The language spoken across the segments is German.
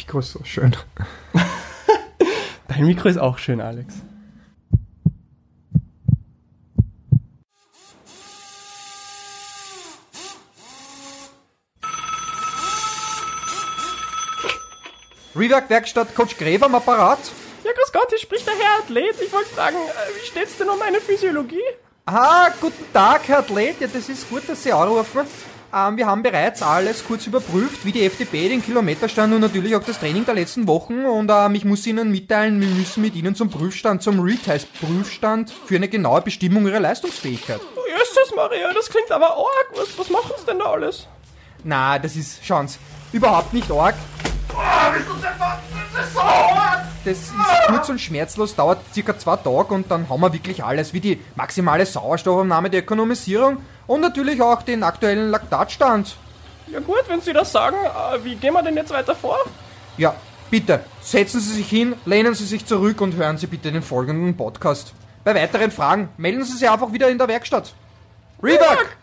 Mikro ist so schön. Dein Mikro ist auch schön, Alex. Rework Werkstatt Coach Gräfer am Apparat. Ja, grüß Gott, hier spricht der Herr Athlet. Ich wollte fragen, äh, wie steht's denn um meine Physiologie? Ah, guten Tag, Herr Athlet. Ja, das ist gut, dass Sie anrufen. Ähm, wir haben bereits alles kurz überprüft, wie die FDP, den Kilometerstand und natürlich auch das Training der letzten Wochen. Und ähm, ich muss Ihnen mitteilen, wir müssen mit Ihnen zum Prüfstand, zum Retest-Prüfstand für eine genaue Bestimmung Ihrer Leistungsfähigkeit. Oh, Jesus Maria, das klingt aber arg. Was, was machen Sie denn da alles? Na, das ist, schauen Sie, überhaupt nicht arg. Das ist kurz und schmerzlos, dauert circa zwei Tage und dann haben wir wirklich alles, wie die maximale Sauerstoffabnahme, die Ökonomisierung und natürlich auch den aktuellen Laktatstand. Ja gut, wenn Sie das sagen, äh, wie gehen wir denn jetzt weiter vor? Ja, bitte, setzen Sie sich hin, lehnen Sie sich zurück und hören Sie bitte den folgenden Podcast. Bei weiteren Fragen melden Sie sich einfach wieder in der Werkstatt. Rework!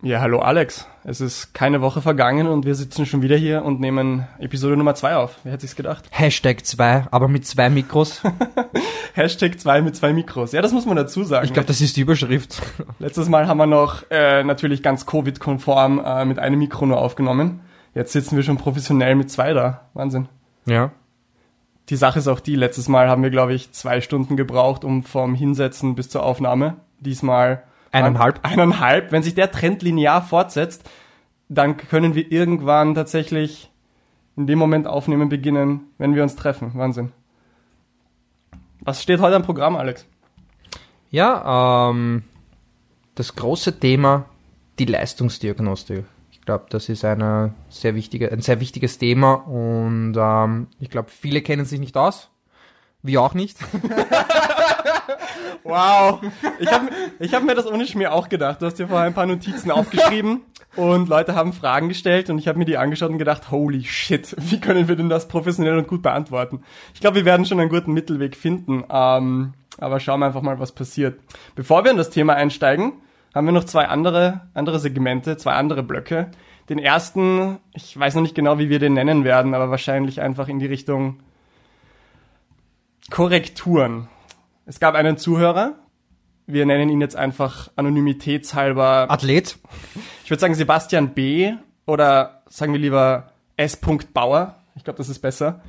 Ja, hallo Alex. Es ist keine Woche vergangen und wir sitzen schon wieder hier und nehmen Episode Nummer 2 auf. Wer hätte sich's gedacht? Hashtag 2, aber mit zwei Mikros. Hashtag 2 mit zwei Mikros. Ja, das muss man dazu sagen. Ich glaube, das ist die Überschrift. Letztes Mal haben wir noch äh, natürlich ganz Covid-konform äh, mit einem Mikro nur aufgenommen. Jetzt sitzen wir schon professionell mit zwei da. Wahnsinn. Ja. Die Sache ist auch die, letztes Mal haben wir, glaube ich, zwei Stunden gebraucht, um vom Hinsetzen bis zur Aufnahme. Diesmal Eineinhalb. Eineinhalb. Wenn sich der Trend linear fortsetzt, dann können wir irgendwann tatsächlich in dem Moment aufnehmen beginnen, wenn wir uns treffen. Wahnsinn. Was steht heute am Programm, Alex? Ja, ähm, das große Thema, die Leistungsdiagnostik. Ich glaube, das ist eine sehr wichtige, ein sehr wichtiges Thema und ähm, ich glaube, viele kennen sich nicht aus. Wir auch nicht. Wow. Ich habe ich hab mir das ohne Schmier auch gedacht. Du hast dir vorher ein paar Notizen aufgeschrieben und Leute haben Fragen gestellt und ich habe mir die angeschaut und gedacht, holy shit, wie können wir denn das professionell und gut beantworten? Ich glaube, wir werden schon einen guten Mittelweg finden. Ähm, aber schauen wir einfach mal, was passiert. Bevor wir in das Thema einsteigen, haben wir noch zwei andere, andere Segmente, zwei andere Blöcke. Den ersten, ich weiß noch nicht genau, wie wir den nennen werden, aber wahrscheinlich einfach in die Richtung Korrekturen. Es gab einen Zuhörer. Wir nennen ihn jetzt einfach anonymitätshalber. Athlet. Ich würde sagen Sebastian B. oder sagen wir lieber S. Bauer. Ich glaube, das ist besser.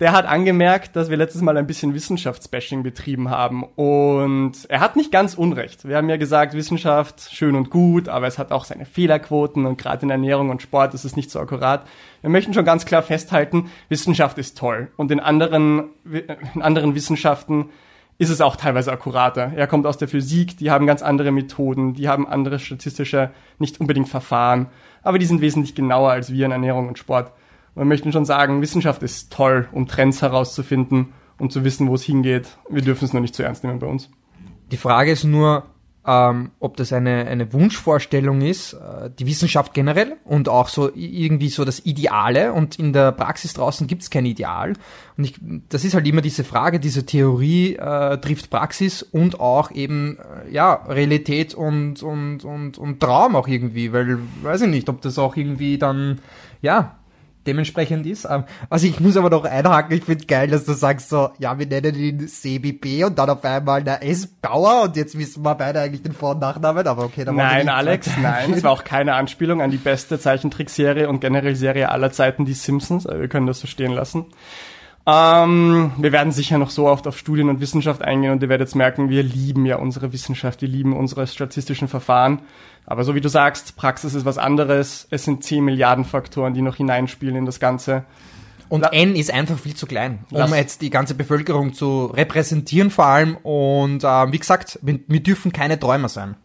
Der hat angemerkt, dass wir letztes Mal ein bisschen Wissenschaftsbashing betrieben haben. Und er hat nicht ganz unrecht. Wir haben ja gesagt, Wissenschaft schön und gut, aber es hat auch seine Fehlerquoten und gerade in Ernährung und Sport ist es nicht so akkurat. Wir möchten schon ganz klar festhalten, Wissenschaft ist toll. Und in anderen, in anderen Wissenschaften ist es auch teilweise akkurater. Er kommt aus der Physik, die haben ganz andere Methoden, die haben andere statistische, nicht unbedingt Verfahren, aber die sind wesentlich genauer als wir in Ernährung und Sport. Und wir möchten schon sagen, Wissenschaft ist toll, um Trends herauszufinden, um zu wissen, wo es hingeht. Wir dürfen es nur nicht zu ernst nehmen bei uns. Die Frage ist nur, ähm, ob das eine, eine Wunschvorstellung ist, äh, die Wissenschaft generell und auch so irgendwie so das Ideale und in der Praxis draußen gibt es kein Ideal. Und ich, das ist halt immer diese Frage, diese Theorie äh, trifft Praxis und auch eben äh, ja Realität und, und, und, und Traum auch irgendwie, weil weiß ich nicht, ob das auch irgendwie dann ja dementsprechend ist. Ähm, also ich muss aber noch einhaken, ich finde geil, dass du sagst so, ja, wir nennen ihn Sebi B und dann auf einmal der S Bauer und jetzt wissen wir beide eigentlich den Vor- und Nachnamen, aber okay, dann Nein, Alex, nein, es war auch keine Anspielung an die beste Zeichentrickserie und generell Serie aller Zeiten, die Simpsons, wir können das so stehen lassen. Ähm, wir werden sicher noch so oft auf Studien und Wissenschaft eingehen und ihr werdet jetzt merken, wir lieben ja unsere Wissenschaft, wir lieben unsere statistischen Verfahren. Aber so wie du sagst, Praxis ist was anderes. Es sind 10 Milliarden Faktoren, die noch hineinspielen in das Ganze. Und La N ist einfach viel zu klein, um Lass jetzt die ganze Bevölkerung zu repräsentieren vor allem. Und äh, wie gesagt, wir, wir, dürfen keine Träumer sein.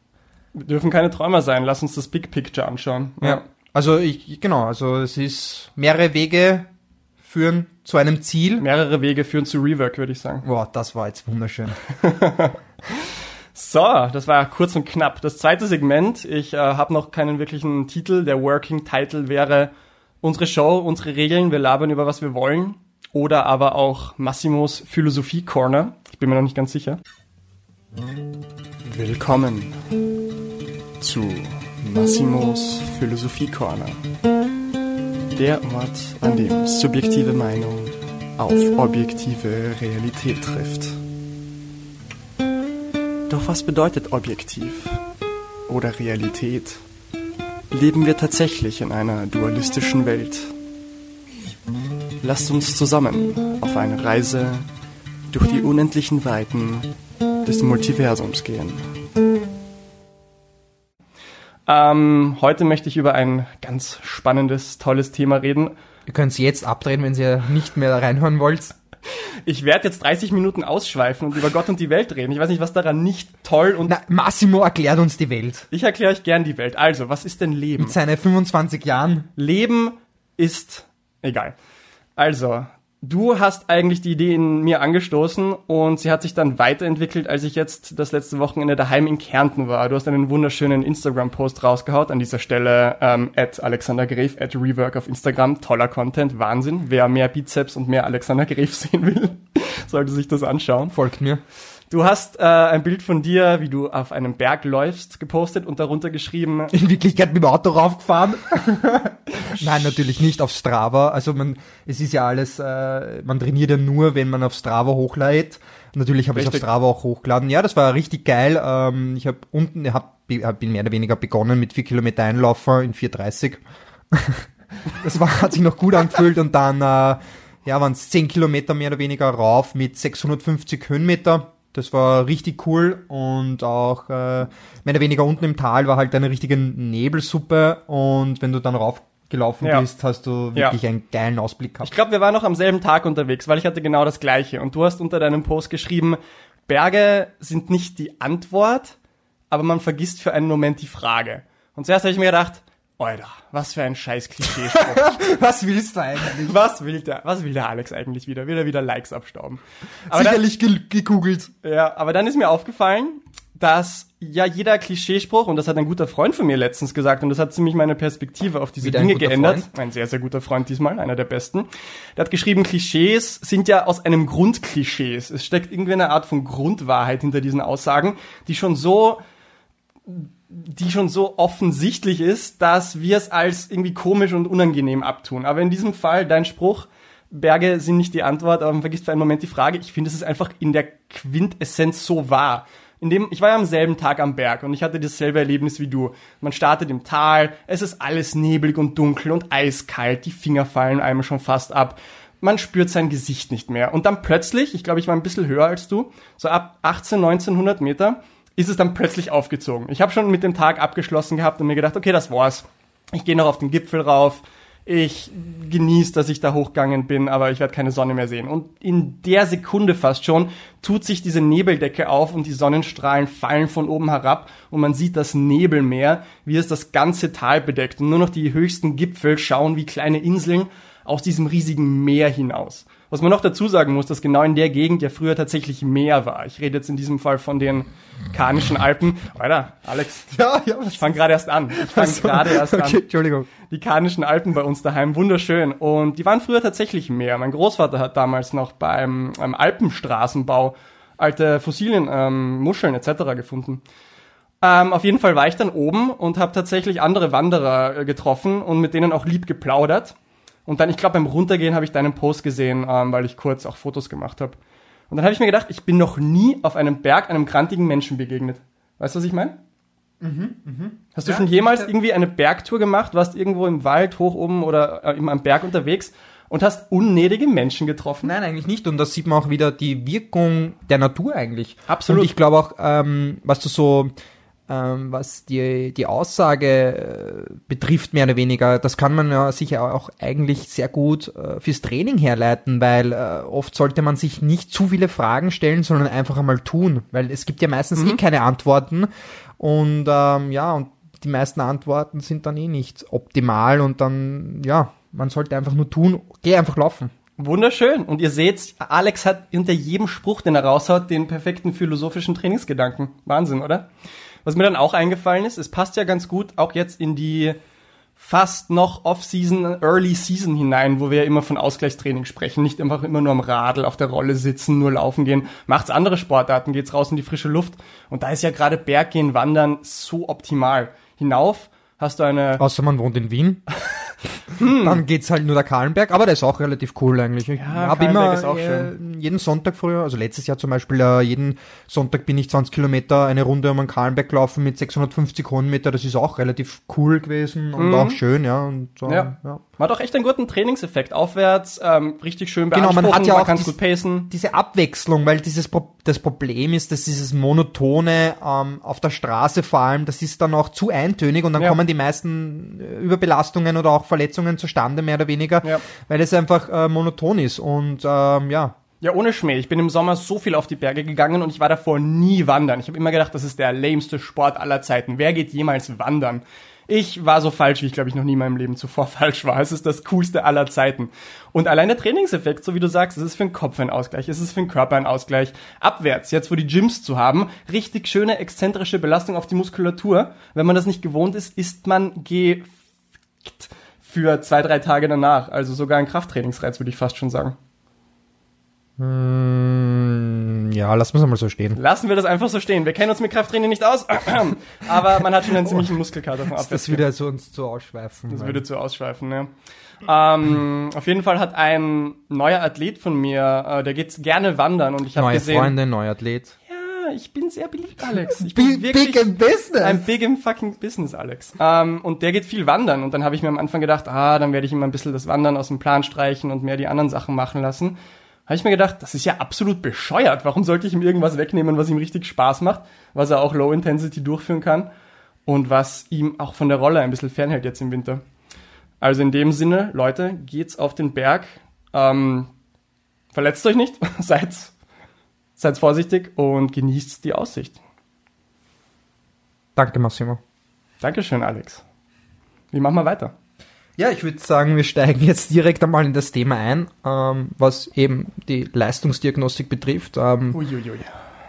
Wir dürfen keine Träumer sein. Lass uns das Big Picture anschauen. Ja. ja. Also ich, genau, also es ist mehrere Wege führen zu einem Ziel. Mehrere Wege führen zu Rework, würde ich sagen. Boah, das war jetzt wunderschön. So, das war kurz und knapp. Das zweite Segment, ich äh, habe noch keinen wirklichen Titel. Der Working Title wäre unsere Show, unsere Regeln, wir labern über was wir wollen. Oder aber auch Massimos Philosophie Corner. Ich bin mir noch nicht ganz sicher. Willkommen zu Massimos Philosophie Corner. Der Ort, an dem subjektive Meinung auf objektive Realität trifft. Doch was bedeutet objektiv oder Realität? Leben wir tatsächlich in einer dualistischen Welt? Lasst uns zusammen auf eine Reise durch die unendlichen Weiten des Multiversums gehen. Ähm, heute möchte ich über ein ganz spannendes, tolles Thema reden. Ihr könnt es jetzt abdrehen, wenn ihr nicht mehr reinhören wollt. Ich werde jetzt 30 Minuten ausschweifen und über Gott und die Welt reden. Ich weiß nicht, was daran nicht toll und... Na, Massimo erklärt uns die Welt. Ich erkläre euch gern die Welt. Also, was ist denn Leben? Mit seinen 25 Jahren. Leben ist... Egal. Also, Du hast eigentlich die Idee in mir angestoßen und sie hat sich dann weiterentwickelt, als ich jetzt das letzte Wochenende daheim in Kärnten war. Du hast einen wunderschönen Instagram-Post rausgehaut. An dieser Stelle ähm, at Alexander Gref, at Rework auf Instagram. Toller Content, Wahnsinn. Wer mehr Bizeps und mehr Alexander Gref sehen will, sollte sich das anschauen. Folgt mir. Du hast äh, ein Bild von dir, wie du auf einem Berg läufst, gepostet und darunter geschrieben. In Wirklichkeit mit dem Auto raufgefahren. Nein, natürlich nicht auf Strava. Also man, es ist ja alles, äh, man trainiert ja nur, wenn man auf Strava hochlädt. Natürlich habe ich auf Strava auch hochgeladen. Ja, das war richtig geil. Ähm, ich habe unten, hab, bin mehr oder weniger begonnen mit vier Kilometer Einlaufen in 4,30. das war, hat sich noch gut angefühlt und dann, äh, ja, waren es 10 Kilometer mehr oder weniger rauf mit 650 Höhenmeter das war richtig cool und auch äh, mehr oder weniger unten im Tal war halt eine richtige Nebelsuppe und wenn du dann raufgelaufen ja. bist, hast du wirklich ja. einen geilen Ausblick gehabt. Ich glaube, wir waren noch am selben Tag unterwegs, weil ich hatte genau das gleiche und du hast unter deinem Post geschrieben, Berge sind nicht die Antwort, aber man vergisst für einen Moment die Frage. Und zuerst habe ich mir gedacht, Alter, was für ein scheiß klischee Was willst du eigentlich? Was will der, was will der Alex eigentlich wieder? Will er wieder Likes abstauben? Aber Sicherlich dann, gegoogelt. Ja, aber dann ist mir aufgefallen, dass ja jeder Klischeespruch, und das hat ein guter Freund von mir letztens gesagt, und das hat ziemlich meine Perspektive auf diese wieder Dinge geändert. Freund? Ein sehr, sehr guter Freund diesmal, einer der besten. Der hat geschrieben, Klischees sind ja aus einem Grund Klischees. Es steckt irgendwie eine Art von Grundwahrheit hinter diesen Aussagen, die schon so die schon so offensichtlich ist, dass wir es als irgendwie komisch und unangenehm abtun. Aber in diesem Fall, dein Spruch, Berge sind nicht die Antwort, aber man vergisst für einen Moment die Frage. Ich finde, es ist einfach in der Quintessenz so wahr. In dem, ich war ja am selben Tag am Berg und ich hatte dasselbe Erlebnis wie du. Man startet im Tal, es ist alles neblig und dunkel und eiskalt, die Finger fallen einem schon fast ab. Man spürt sein Gesicht nicht mehr. Und dann plötzlich, ich glaube, ich war ein bisschen höher als du, so ab 18, 1900 Meter, ist es dann plötzlich aufgezogen. Ich habe schon mit dem Tag abgeschlossen gehabt und mir gedacht, okay, das war's. Ich gehe noch auf den Gipfel rauf. Ich genieße, dass ich da hochgegangen bin, aber ich werde keine Sonne mehr sehen. Und in der Sekunde fast schon tut sich diese Nebeldecke auf und die Sonnenstrahlen fallen von oben herab und man sieht das Nebelmeer, wie es das ganze Tal bedeckt. Und nur noch die höchsten Gipfel schauen wie kleine Inseln aus diesem riesigen Meer hinaus. Was man noch dazu sagen muss, dass genau in der Gegend ja früher tatsächlich Meer war. Ich rede jetzt in diesem Fall von den Karnischen Alpen. Alter, Alex. Ja, ja. Ich fange gerade erst an. Ich fange gerade erst okay, an. Entschuldigung. Die Karnischen Alpen bei uns daheim, wunderschön. Und die waren früher tatsächlich Meer. Mein Großvater hat damals noch beim, beim Alpenstraßenbau alte Fossilien, ähm, Muscheln etc. gefunden. Ähm, auf jeden Fall war ich dann oben und habe tatsächlich andere Wanderer äh, getroffen und mit denen auch lieb geplaudert. Und dann, ich glaube, beim Runtergehen habe ich deinen Post gesehen, ähm, weil ich kurz auch Fotos gemacht habe. Und dann habe ich mir gedacht, ich bin noch nie auf einem Berg einem krantigen Menschen begegnet. Weißt du, was ich meine? Mhm, mh. Hast du ja, schon jemals irgendwie eine Bergtour gemacht, warst irgendwo im Wald, hoch oben oder äh, am Berg unterwegs und hast unnötige Menschen getroffen? Nein, eigentlich nicht. Und da sieht man auch wieder die Wirkung der Natur eigentlich. Absolut. Und ich glaube auch, ähm, was du so ähm, was die, die Aussage äh, betrifft, mehr oder weniger, das kann man ja sicher auch eigentlich sehr gut äh, fürs Training herleiten, weil äh, oft sollte man sich nicht zu viele Fragen stellen, sondern einfach einmal tun, weil es gibt ja meistens mhm. eh keine Antworten und ähm, ja, und die meisten Antworten sind dann eh nicht optimal und dann, ja, man sollte einfach nur tun, geh einfach laufen. Wunderschön. Und ihr seht, Alex hat hinter jedem Spruch, den er raushaut, den perfekten philosophischen Trainingsgedanken. Wahnsinn, oder? Was mir dann auch eingefallen ist, es passt ja ganz gut auch jetzt in die fast noch Off-Season, Early Season hinein, wo wir ja immer von Ausgleichstraining sprechen, nicht einfach immer nur am Radl auf der Rolle sitzen, nur laufen gehen. Macht's andere Sportarten, geht's raus in die frische Luft. Und da ist ja gerade Berggehen, Wandern so optimal. Hinauf hast du eine... Außer man wohnt in Wien. Dann geht's halt nur der Kahlenberg, aber der ist auch relativ cool eigentlich. Ich Ja, habe immer äh, jeden Sonntag früher, also letztes Jahr zum Beispiel, äh, jeden Sonntag bin ich 20 Kilometer eine Runde um den Kahlenberg gelaufen mit 650 Höhenmeter. Das ist auch relativ cool gewesen und auch schön, ja. Und, Mhm. Ja. ja. Man hat auch echt einen guten Trainingseffekt. Aufwärts, ähm, richtig schön Genau, man hat ja auch dies- gut pacen. diese Abwechslung, weil dieses Pro das Problem ist, dass dieses monotone ähm, auf der Straße vor allem, das ist dann auch zu eintönig und dann Ja. kommen die meisten äh, Überbelastungen oder auch Verletzungen zustande, mehr oder weniger, Ja. weil es einfach äh, monoton ist und ähm, ja. Ja, ohne Schmäh. Ich bin im Sommer so viel auf die Berge gegangen und ich war davor nie wandern. Ich habe immer gedacht, das ist der lameste Sport aller Zeiten. Wer geht jemals wandern? Ich war so falsch, wie ich glaube ich noch nie in meinem Leben zuvor falsch war. Es ist das coolste aller Zeiten. Und allein der Trainingseffekt, so wie du sagst, es ist für den Kopf ein Ausgleich, es ist für den Körper ein Ausgleich. Abwärts, jetzt wo die Gyms zu haben, richtig schöne exzentrische Belastung auf die Muskulatur. Wenn man das nicht gewohnt ist, ist man gefickt für zwei, drei Tage danach. Also sogar ein Krafttrainingsreiz, würde ich fast schon sagen. Mm, ja, lassen wir es mal so stehen. Lassen wir das einfach so stehen. Wir kennen uns mit Krafttraining nicht aus, aber man hat schon einen ziemlichen Muskelkater vom Das Abwärts. wieder so uns zu ausschweifen. Das würde zu ausschweifen, ne? Ähm, auf jeden Fall hat ein neuer Athlet von mir, äh, der geht gerne wandern und ich habe Neue gesehen, Freunde, neuer Athlet. Ja, ich bin sehr beliebt, Alex. Ich Big, bin wirklich big in business. ein big im fucking Business, Alex. Ähm, und der geht viel wandern und dann habe ich mir am Anfang gedacht, ah, dann werde ich ihm ein bisschen das Wandern aus dem Plan streichen und mehr die anderen Sachen machen lassen. Habe ich mir gedacht, das ist ja absolut bescheuert. Warum sollte ich ihm irgendwas wegnehmen, was ihm richtig Spaß macht, was er auch Low Intensity durchführen kann und was ihm auch von der Rolle ein bisschen fernhält jetzt im Winter. Also in dem Sinne, Leute, geht's auf den Berg. Ähm, verletzt euch nicht, seid, seid vorsichtig und genießt die Aussicht. Danke, Massimo. Dankeschön, Alex. Wie machen wir weiter? Ja, ich würde sagen, wir steigen jetzt direkt einmal in das Thema ein, ähm, was eben die Leistungsdiagnostik betrifft. Ähm, Uiuiui.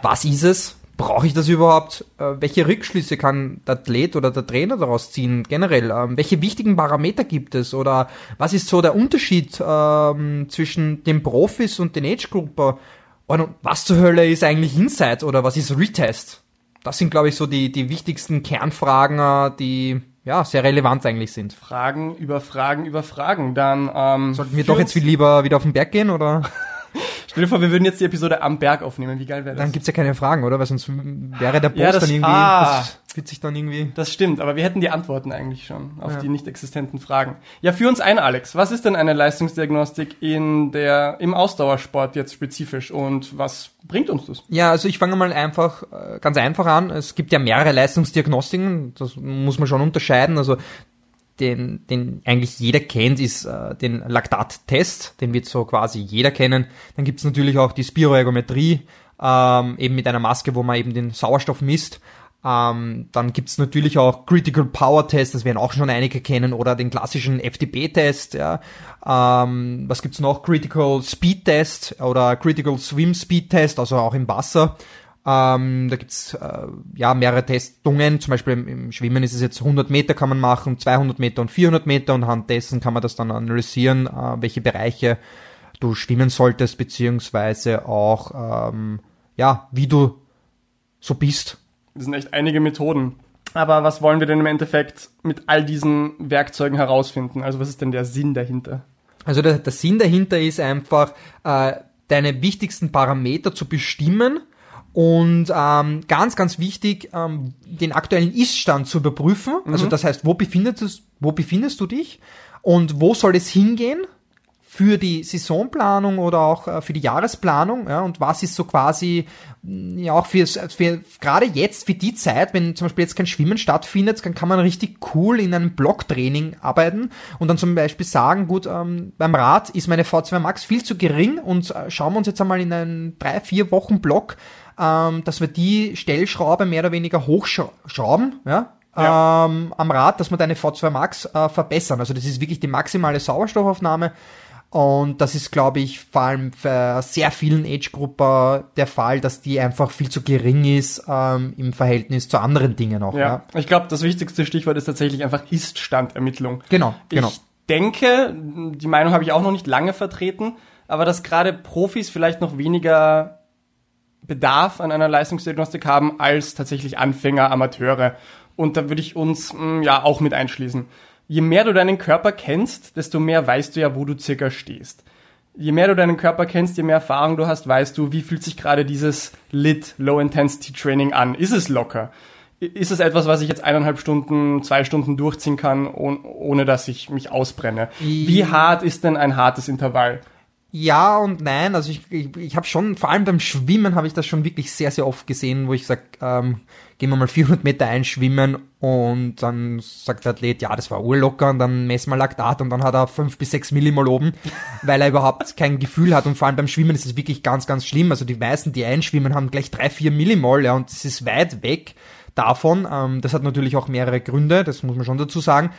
was ist es? Brauche ich das überhaupt? Äh, welche Rückschlüsse kann der Athlet oder der Trainer daraus ziehen? Generell, ähm, welche wichtigen Parameter gibt es? Oder was ist so der Unterschied ähm, zwischen den Profis und den Age-Grupper? Und was zur Hölle ist eigentlich Insight oder was ist Retest? Das sind, glaube ich, so die, die wichtigsten Kernfragen, äh, die ja sehr relevant eigentlich sind. Fragen über Fragen über Fragen. Dann ähm, Sollten wir doch jetzt viel lieber wieder auf den Berg gehen oder? Stell dir vor, wir würden jetzt die Episode am Berg aufnehmen. Wie geil wäre das? Dann gibt's ja keine Fragen, oder? Weil sonst wäre der Post Ja, das- dann irgendwie, ah. das wird sich dann irgendwie. Das stimmt, aber wir hätten die Antworten eigentlich schon auf Ja. die nicht existenten Fragen. Ja, führ uns ein, Alex. Was ist denn eine Leistungsdiagnostik in der, im Ausdauersport jetzt spezifisch und was bringt uns das? Ja, also ich fange mal einfach, äh, ganz einfach an. Es gibt ja mehrere Leistungsdiagnostiken, das muss man schon unterscheiden. Also den, den eigentlich jeder kennt, ist äh, den Laktat-Test, den wird so quasi jeder kennen. Dann gibt's natürlich auch die Spiroergometrie, ähm, eben mit einer Maske, wo man eben den Sauerstoff misst. Ähm, dann gibt's natürlich auch Critical Power Test, das werden auch schon einige kennen, oder den klassischen FTP-Test. Ja. Ähm, was gibt's noch? Critical Speed Test oder Critical Swim Speed Test, also auch im Wasser. Ähm, da gibt's äh, ja mehrere Testungen, zum Beispiel im, im Schwimmen ist es jetzt 100 Meter kann man machen, 200 Meter und 400 Meter und anhand dessen kann man das dann analysieren, äh, welche Bereiche du schwimmen solltest, beziehungsweise auch ähm, ja, wie du so bist. Das sind echt einige Methoden. Aber was wollen wir denn im Endeffekt mit all diesen Werkzeugen herausfinden? Also was ist denn der Sinn dahinter? Also der, der Sinn dahinter ist einfach, äh, deine wichtigsten Parameter zu bestimmen und ähm, ganz, ganz wichtig, ähm, den aktuellen Ist-Stand zu überprüfen. Also das heißt, wo befindest, du, wo befindest du dich? Und wo soll es hingehen für die Saisonplanung oder auch äh, für die Jahresplanung, ja, und was ist so quasi mh, ja auch für, für gerade jetzt für die Zeit, wenn zum Beispiel jetzt kein Schwimmen stattfindet, dann kann man richtig cool in einem Blocktraining arbeiten und dann zum Beispiel sagen, gut, ähm, beim Rad ist meine V2 Max viel zu gering und äh, schauen wir uns jetzt einmal in einen drei, vier Wochen Block, ähm, dass wir die Stellschraube mehr oder weniger hochschrauben, ja, Ja. ähm, am Rad, dass wir deine V2 Max äh, verbessern. Also das ist wirklich die maximale Sauerstoffaufnahme. Und das ist, glaube ich, vor allem für sehr vielen Age-Gruppen der Fall, dass die einfach viel zu gering ist ähm, im Verhältnis zu anderen Dingen auch. Ja. Ja, ich glaube, das wichtigste Stichwort ist tatsächlich einfach Ist-Standermittlung. Genau, genau. Ich denke, die Meinung habe ich auch noch nicht lange vertreten, aber dass gerade Profis vielleicht noch weniger Bedarf an einer Leistungsdiagnostik haben als tatsächlich Anfänger, Amateure. Und da würde ich uns mh, mm, ja auch mit einschließen. Je mehr du deinen Körper kennst, desto mehr weißt du ja, wo du circa stehst. Je mehr du deinen Körper kennst, je mehr Erfahrung du hast, weißt du, wie fühlt sich gerade dieses LIT, Low Intensity Training an. Ist es locker? ist es etwas, was ich jetzt eineinhalb Stunden, zwei Stunden durchziehen kann, ohne dass ich mich ausbrenne? Wie hart ist denn ein hartes Intervall? Ja und nein, also ich, ich, ich habe schon, vor allem beim Schwimmen habe ich das schon wirklich sehr, sehr oft gesehen, wo ich sage, ähm, gehen wir mal 400 Meter einschwimmen und dann sagt der Athlet, ja, das war urlocker und dann messen wir Laktat und dann hat er fünf bis sechs Millimol oben, weil er überhaupt kein Gefühl hat und vor allem beim Schwimmen ist es wirklich ganz, ganz schlimm. Also die meisten, die einschwimmen, haben gleich drei, vier Millimol, ja, und es ist weit weg davon. Ähm, das hat natürlich auch mehrere Gründe, das muss man schon dazu sagen.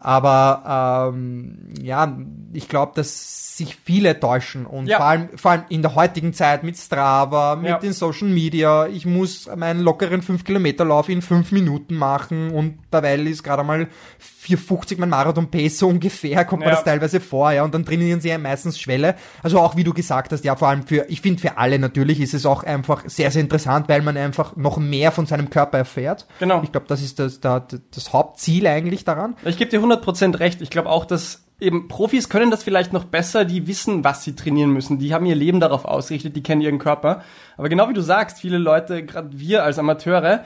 Aber ähm, ja, ich glaube, dass sich viele täuschen und ja. vor, allem, vor allem in der heutigen Zeit mit Strava, mit ja. den Social Media, ich muss meinen lockeren 5 Kilometer Lauf in 5 Minuten machen und derweil ist gerade mal 450 mein Marathon Pace so ungefähr, kommt ja. man das teilweise vor, ja, und dann trainieren sie ja meistens Schwelle. Also auch wie du gesagt hast, ja, vor allem für, ich finde für alle natürlich ist es auch einfach sehr, sehr interessant, weil man einfach noch mehr von seinem Körper erfährt. Genau. Ich glaube, das ist das, das, das Hauptziel eigentlich daran. Ich gebe dir 100% recht. Ich glaube auch, dass eben Profis können das vielleicht noch besser, die wissen, was sie trainieren müssen. Die haben ihr Leben darauf ausgerichtet, die kennen ihren Körper. Aber genau wie du sagst, viele Leute, gerade wir als Amateure,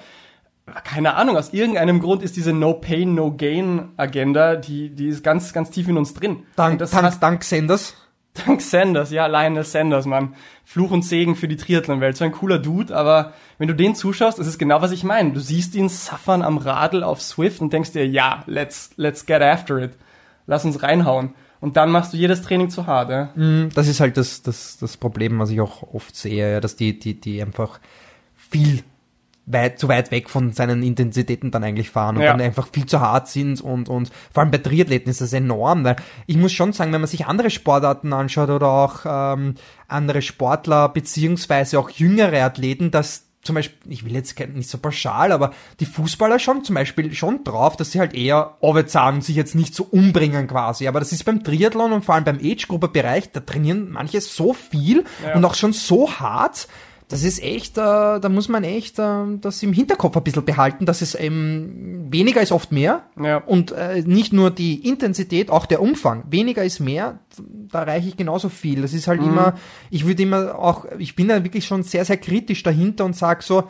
keine Ahnung, aus irgendeinem Grund ist diese No Pain, No Gain Agenda, die, die ist ganz, ganz tief in uns drin. Dank, das dank, heißt, dank Sanders. Dank Sanders, ja, Lionel Sanders, Mann. Fluch und Segen für die Triathlon-Welt. So ein cooler Dude, aber wenn du den zuschaust, das ist genau, was ich meine. Du siehst ihn suffern am Radl auf Swift und denkst dir, ja, let's, let's get after it. Lass uns reinhauen. Und dann machst du jedes Training zu hart, ja. Mm, das ist halt das, das, das Problem, was ich auch oft sehe, ja, dass die, die, die einfach viel weit, zu weit weg von seinen Intensitäten dann eigentlich fahren und ja. dann einfach viel zu hart sind und, und vor allem bei Triathleten ist das enorm, weil ich muss schon sagen, wenn man sich andere Sportarten anschaut oder auch ähm, andere Sportler beziehungsweise auch jüngere Athleten, dass zum Beispiel, ich will jetzt nicht so pauschal, aber die Fußballer schon zum Beispiel schon drauf, dass sie halt eher sagen und sich jetzt nicht so umbringen quasi. Aber das ist beim Triathlon und vor allem beim Age-Gruppe-Bereich, da trainieren manche so viel ja. und auch schon so hart, das ist echt, äh, da muss man echt äh, das im Hinterkopf ein bisschen behalten, dass es eben weniger ist oft mehr ja. und äh, nicht nur die Intensität, auch der Umfang. Weniger ist mehr, da erreiche ich genauso viel. Das ist halt mhm. immer, ich würde immer auch, ich bin da wirklich schon sehr, sehr kritisch dahinter und sag so,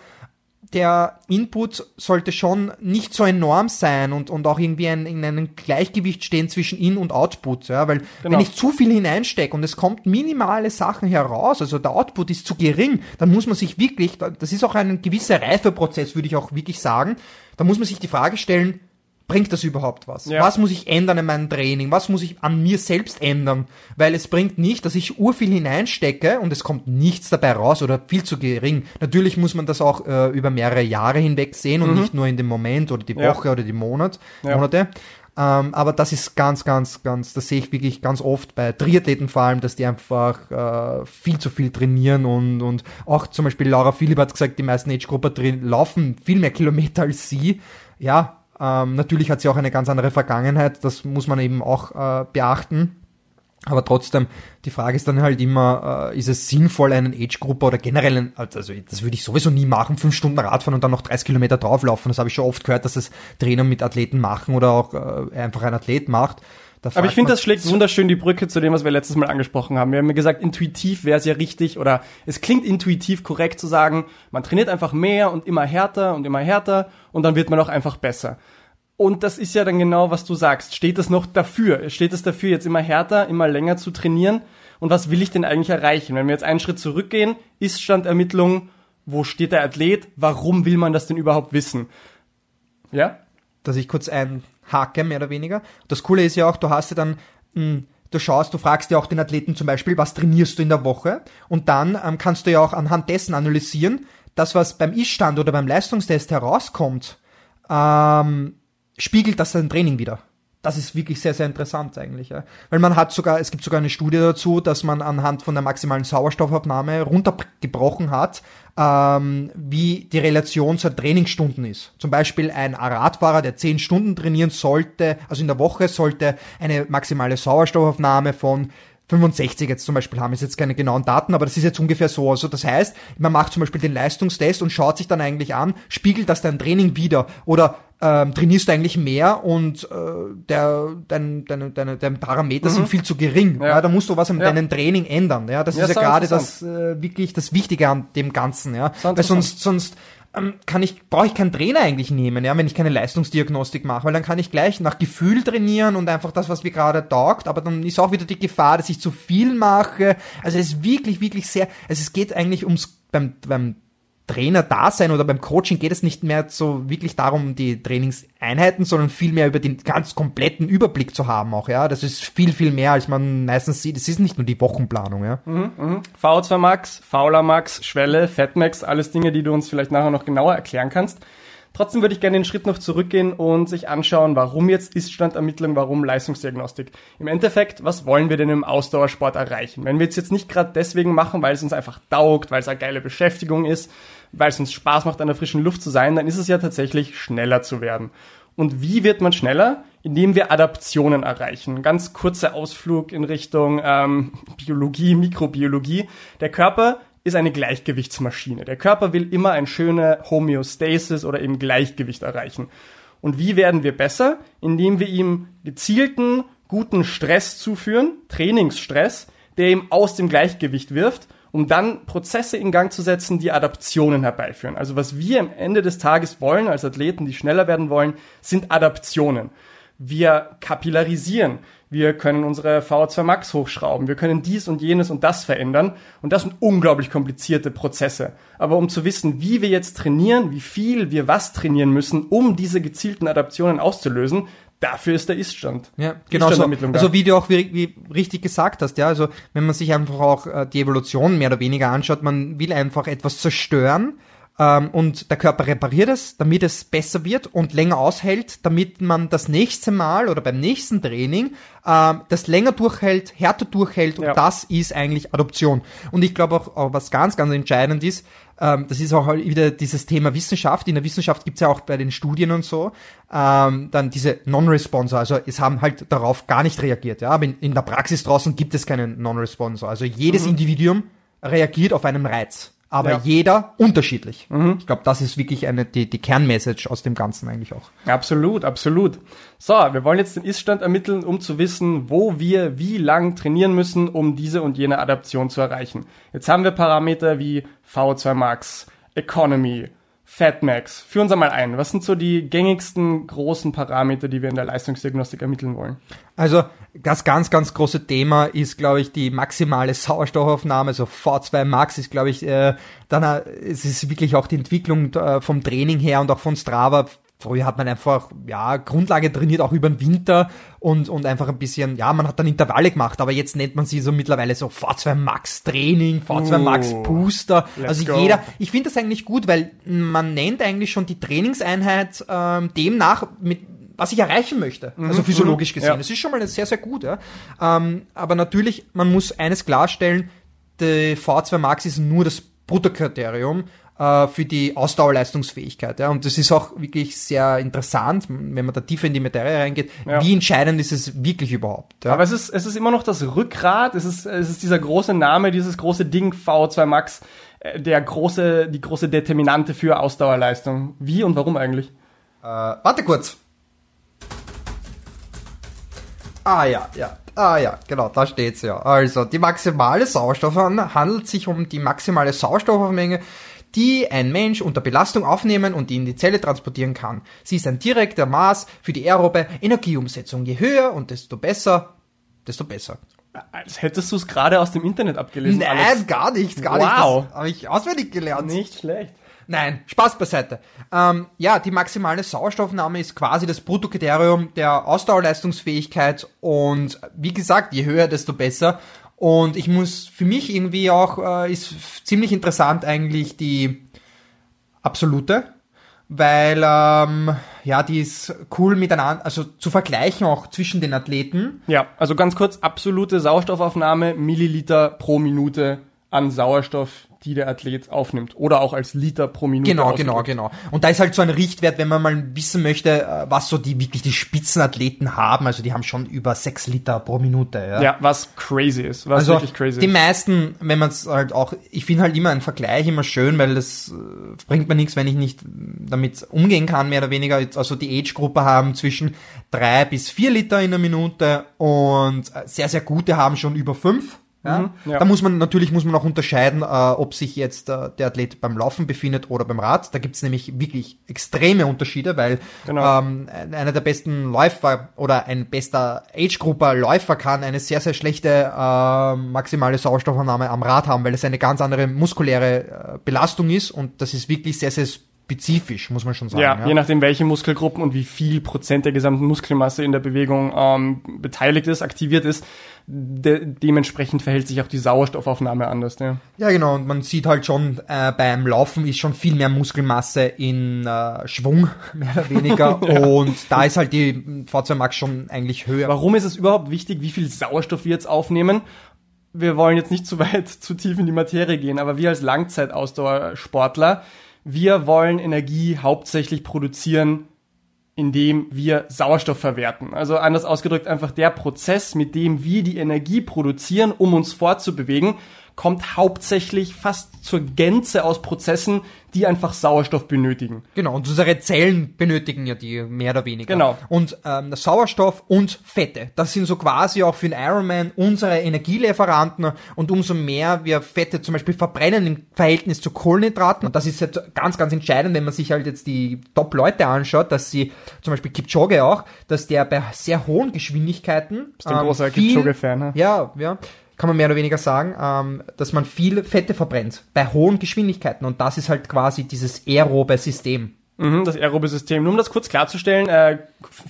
der Input sollte schon nicht so enorm sein und, und auch irgendwie ein, in einem Gleichgewicht stehen zwischen In- und Output. Ja, weil genau. wenn ich zu viel hineinstecke und es kommt minimale Sachen heraus, also der Output ist zu gering, dann muss man sich wirklich, das ist auch ein gewisser Reifeprozess, würde ich auch wirklich sagen, da muss man sich die Frage stellen, bringt das überhaupt was? Ja. Was muss ich ändern in meinem Training? Was muss ich an mir selbst ändern? Weil es bringt nicht, dass ich urviel hineinstecke und es kommt nichts dabei raus oder viel zu gering. Natürlich muss man das auch äh, über mehrere Jahre hinweg sehen und mhm. nicht nur in dem Moment oder die Woche ja. oder die Monat, ja. Monate. Ähm, aber das ist ganz, ganz, ganz, das sehe ich wirklich ganz oft bei Triathleten vor allem, dass die einfach äh, viel zu viel trainieren und, und auch zum Beispiel Laura Philipp hat gesagt, die meisten Age-Grupper laufen viel mehr Kilometer als sie. Ja, ähm, natürlich hat sie auch eine ganz andere Vergangenheit, das muss man eben auch äh, beachten. Aber trotzdem, die Frage ist dann halt immer, äh, ist es sinnvoll, einen Age-Gruppe oder generell, ein, also das würde ich sowieso nie machen, fünf Stunden Radfahren und dann noch 30 Kilometer drauflaufen. Das habe ich schon oft gehört, dass es Trainer mit Athleten machen oder auch äh, einfach ein Athlet macht. Aber ich finde, das schlägt wunderschön die Brücke zu dem, was wir letztes Mal angesprochen haben. Wir haben ja gesagt, intuitiv wäre es ja richtig oder es klingt intuitiv korrekt zu sagen, man trainiert einfach mehr und immer härter und immer härter und dann wird man auch einfach besser. Und das ist ja dann genau, was du sagst. Steht es noch dafür? Steht es dafür, jetzt immer härter, immer länger zu trainieren? Und was will ich denn eigentlich erreichen? Wenn wir jetzt einen Schritt zurückgehen, Ist-Standermittlung, wo steht der Athlet? Warum will man das denn überhaupt wissen? Ja? Dass ich kurz einhake, mehr oder weniger. Das Coole ist ja auch, du hast ja dann, hm, du schaust, du fragst ja auch den Athleten zum Beispiel, was trainierst du in der Woche? Und dann ähm, kannst du ja auch anhand dessen analysieren, das, was beim Ist-Stand oder beim Leistungstest herauskommt, ähm, spiegelt das sein Training wieder. Das ist wirklich sehr, sehr interessant eigentlich. Ja. Weil man hat sogar, es gibt sogar eine Studie dazu, dass man anhand von der maximalen Sauerstoffaufnahme runtergebrochen hat, ähm, wie die Relation zur Trainingsstunden ist. Zum Beispiel ein Radfahrer, der zehn Stunden trainieren sollte, also in der Woche sollte eine maximale Sauerstoffaufnahme von 65 jetzt zum Beispiel haben, ist jetzt keine genauen Daten, aber das ist jetzt ungefähr so. Also das heißt, man macht zum Beispiel den Leistungstest und schaut sich dann eigentlich an, spiegelt das dein Training wieder oder ähm, trainierst du eigentlich mehr und äh, der, dein, deine, deine, deine Parameter mhm. sind viel zu gering. Ja. ja. da musst du was an ja. deinem Training ändern. Ja, das ja, ist ja gerade das äh, wirklich das Wichtige an dem Ganzen. Ja, weil sonst sonst kann ich brauche ich keinen Trainer eigentlich nehmen, ja, wenn ich keine Leistungsdiagnostik mache, weil dann kann ich gleich nach Gefühl trainieren und einfach das, was mir gerade taugt. Aber dann ist auch wieder die Gefahr, dass ich zu viel mache. Also es ist wirklich wirklich sehr. Also es geht eigentlich ums beim beim Trainer da sein oder beim Coaching geht es nicht mehr so wirklich darum, die Trainingseinheiten, sondern vielmehr über den ganz kompletten Überblick zu haben auch, ja. Das ist viel, viel mehr, als man meistens sieht. Es ist nicht nur die Wochenplanung, ja. Mhm, mh. VO2 Max, Fauler Max, Schwelle, Fatmax, alles Dinge, die du uns vielleicht nachher noch genauer erklären kannst. Trotzdem würde ich gerne den Schritt noch zurückgehen und sich anschauen, warum jetzt Iststandermittlung, warum Leistungsdiagnostik. Im Endeffekt, was wollen wir denn im Ausdauersport erreichen? Wenn wir es jetzt nicht gerade deswegen machen, weil es uns einfach taugt, weil es eine geile Beschäftigung ist, weil es uns Spaß macht, an der frischen Luft zu sein, dann ist es ja tatsächlich schneller zu werden. Und wie wird man schneller? Indem wir Adaptionen erreichen. Ganz kurzer Ausflug in Richtung ähm, Biologie, Mikrobiologie. Der Körper ist eine Gleichgewichtsmaschine. Der Körper will immer eine schöne Homöostasis oder eben Gleichgewicht erreichen. Und wie werden wir besser? Indem wir ihm gezielten, guten Stress zuführen, Trainingsstress, der ihm aus dem Gleichgewicht wirft, um dann Prozesse in Gang zu setzen, die Adaptionen herbeiführen. Also was wir am Ende des Tages wollen als Athleten, die schneller werden wollen, sind Adaptionen. Wir kapillarisieren. Wir können unsere VO2 Max hochschrauben. Wir können dies und jenes und das verändern. Und das sind unglaublich komplizierte Prozesse. Aber um zu wissen, wie wir jetzt trainieren, wie viel wir was trainieren müssen, um diese gezielten Adaptionen auszulösen, dafür ist der Iststand. Ja, genau so. Also wie du auch wie, wie richtig gesagt hast, ja, also wenn man sich einfach auch äh, die Evolution mehr oder weniger anschaut, man will einfach etwas zerstören, ähm, und der Körper repariert es, damit es besser wird und länger aushält, damit man das nächste Mal oder beim nächsten Training ähm, das länger durchhält, härter durchhält und ja. das ist eigentlich Adoption. Und ich glaube auch, auch, was ganz, ganz entscheidend ist, ähm, das ist auch wieder dieses Thema Wissenschaft. In der Wissenschaft gibt's ja auch bei den Studien und so ähm, dann diese Non-Responsor. Also es haben halt darauf gar nicht reagiert. Ja, aber in, in der Praxis draußen gibt es keinen Non-Responsor. Also jedes mhm. Individuum reagiert auf einen Reiz aber ja. jeder unterschiedlich. Mhm. Ich glaube, das ist wirklich eine, die, die Kernmessage aus dem Ganzen eigentlich auch. Absolut, absolut. So, wir wollen jetzt den Iststand ermitteln, um zu wissen, wo wir wie lang trainieren müssen, um diese und jene Adaption zu erreichen. Jetzt haben wir Parameter wie VO2 Max, Economy, Fatmax. Führ uns einmal ein. Was sind so die gängigsten großen Parameter, die wir in der Leistungsdiagnostik ermitteln wollen? Also das ganz, ganz große Thema ist, glaube ich, die maximale Sauerstoffaufnahme. Also V2 Max ist, glaube ich, äh, dann äh, es ist wirklich auch die Entwicklung äh, vom Training her und auch von Strava Früher hat man einfach, ja, Grundlage trainiert, auch über den Winter und, und einfach ein bisschen, ja, man hat dann Intervalle gemacht, aber jetzt nennt man sie so mittlerweile so V2 Max Training, V2 Max Booster. also go. jeder, ich finde das eigentlich gut, weil man nennt eigentlich schon die Trainingseinheit ähm, demnach, mit, was ich erreichen möchte. Mhm. Also physiologisch mhm. gesehen. Ja. Das ist schon mal sehr, sehr gut, ja. Ähm, aber natürlich, man muss eines klarstellen, die V2 Max ist nur das Bruttokriterium für die Ausdauerleistungsfähigkeit. Ja? Und das ist auch wirklich sehr interessant, wenn man da tiefer in die Materie reingeht. Ja. Wie entscheidend ist es wirklich überhaupt? Ja? Aber es ist, es ist immer noch das Rückgrat, es ist, es ist dieser große Name, dieses große Ding VO2 Max, äh, der große, die große Determinante für Ausdauerleistung. Wie und warum eigentlich? Äh, warte kurz. Ah ja, ja. Ah ja, genau, da steht's ja. Also, die maximale Sauerstoff handelt sich um die maximale Sauerstoffmenge, die ein Mensch unter Belastung aufnehmen und in die Zelle transportieren kann. Sie ist ein direkter Maß für die aerobe Energieumsetzung. Je höher und desto besser, desto besser. Als hättest du es gerade aus dem Internet abgelesen. Nein, Alex. gar nicht, gar wow. nicht. Wow. Habe ich auswendig gelernt. Nicht schlecht. Nein, Spaß beiseite. Ähm, ja, die maximale Sauerstoffnahme ist quasi das Bruttokriterium der Ausdauerleistungsfähigkeit und wie gesagt, je höher, desto besser. Und ich muss für mich irgendwie auch, äh, ist ziemlich interessant eigentlich die absolute, weil ähm, ja, die ist cool miteinander, also zu vergleichen auch zwischen den Athleten. Ja, also ganz kurz, absolute Sauerstoffaufnahme, Milliliter pro Minute an Sauerstoff, die der Athlet aufnimmt. Oder auch als Liter pro Minute. Genau, genau, ausgedrückt. genau. Und da ist halt so ein Richtwert, wenn man mal wissen möchte, äh, was so die wirklich die Spitzenathleten haben. Also die haben schon über sechs Liter pro Minute. Ja, Ja, was crazy ist. Was also wirklich crazy die ist. meisten, wenn man es halt auch, ich finde halt immer einen Vergleich immer schön, weil das äh, bringt mir nichts, wenn ich nicht damit umgehen kann, mehr oder weniger. Also die Age-Gruppe haben zwischen drei bis vier Liter in der Minute und äh, sehr, sehr gute haben schon über fünf. Ja? Mhm, ja. Da muss man natürlich muss man auch unterscheiden, äh, ob sich jetzt äh, der Athlet beim Laufen befindet oder beim Rad. Da gibt's nämlich wirklich extreme Unterschiede, weil Genau. ähm, einer der besten Läufer oder ein bester Age-Grupper Läufer kann eine sehr, sehr schlechte äh, maximale Sauerstoffannahme am Rad haben, weil es eine ganz andere muskuläre äh, Belastung ist und das ist wirklich sehr, sehr spezifisch, muss man schon sagen. Ja, je nachdem, welche Muskelgruppen und wie viel Prozent der gesamten Muskelmasse in der Bewegung ähm, beteiligt ist, aktiviert ist, de dementsprechend verhält sich auch die Sauerstoffaufnahme anders. Ja. Ja, genau. Und man sieht halt schon, äh, beim Laufen ist schon viel mehr Muskelmasse in äh, Schwung, mehr oder weniger. Und da ist halt die V2 Max schon eigentlich höher. Warum ist es überhaupt wichtig, wie viel Sauerstoff wir jetzt aufnehmen? Wir wollen jetzt nicht zu weit, zu tief in die Materie gehen, aber wir als Langzeitausdauersportler, wir wollen Energie hauptsächlich produzieren, indem wir Sauerstoff verwerten. Also anders ausgedrückt einfach der Prozess, mit dem wir die Energie produzieren, um uns fortzubewegen, kommt hauptsächlich fast zur Gänze aus Prozessen, die einfach Sauerstoff benötigen. Genau, und unsere Zellen benötigen ja die mehr oder weniger. Genau. Und ähm, Sauerstoff und Fette, das sind so quasi auch für den Ironman unsere Energielieferanten und umso mehr wir Fette zum Beispiel verbrennen im Verhältnis zu Kohlenhydraten, und das ist jetzt ganz, ganz entscheidend, wenn man sich halt jetzt die Top-Leute anschaut, dass sie, zum Beispiel Kipchoge auch, dass der bei sehr hohen Geschwindigkeiten Bist du ein großer Kipchoge-Fan, ne? Ja, ja. Kann man mehr oder weniger sagen, ähm, dass man viel Fette verbrennt bei hohen Geschwindigkeiten und das ist halt quasi dieses aerobe System. Mhm, das aerobe System. Nur um das kurz klarzustellen, äh,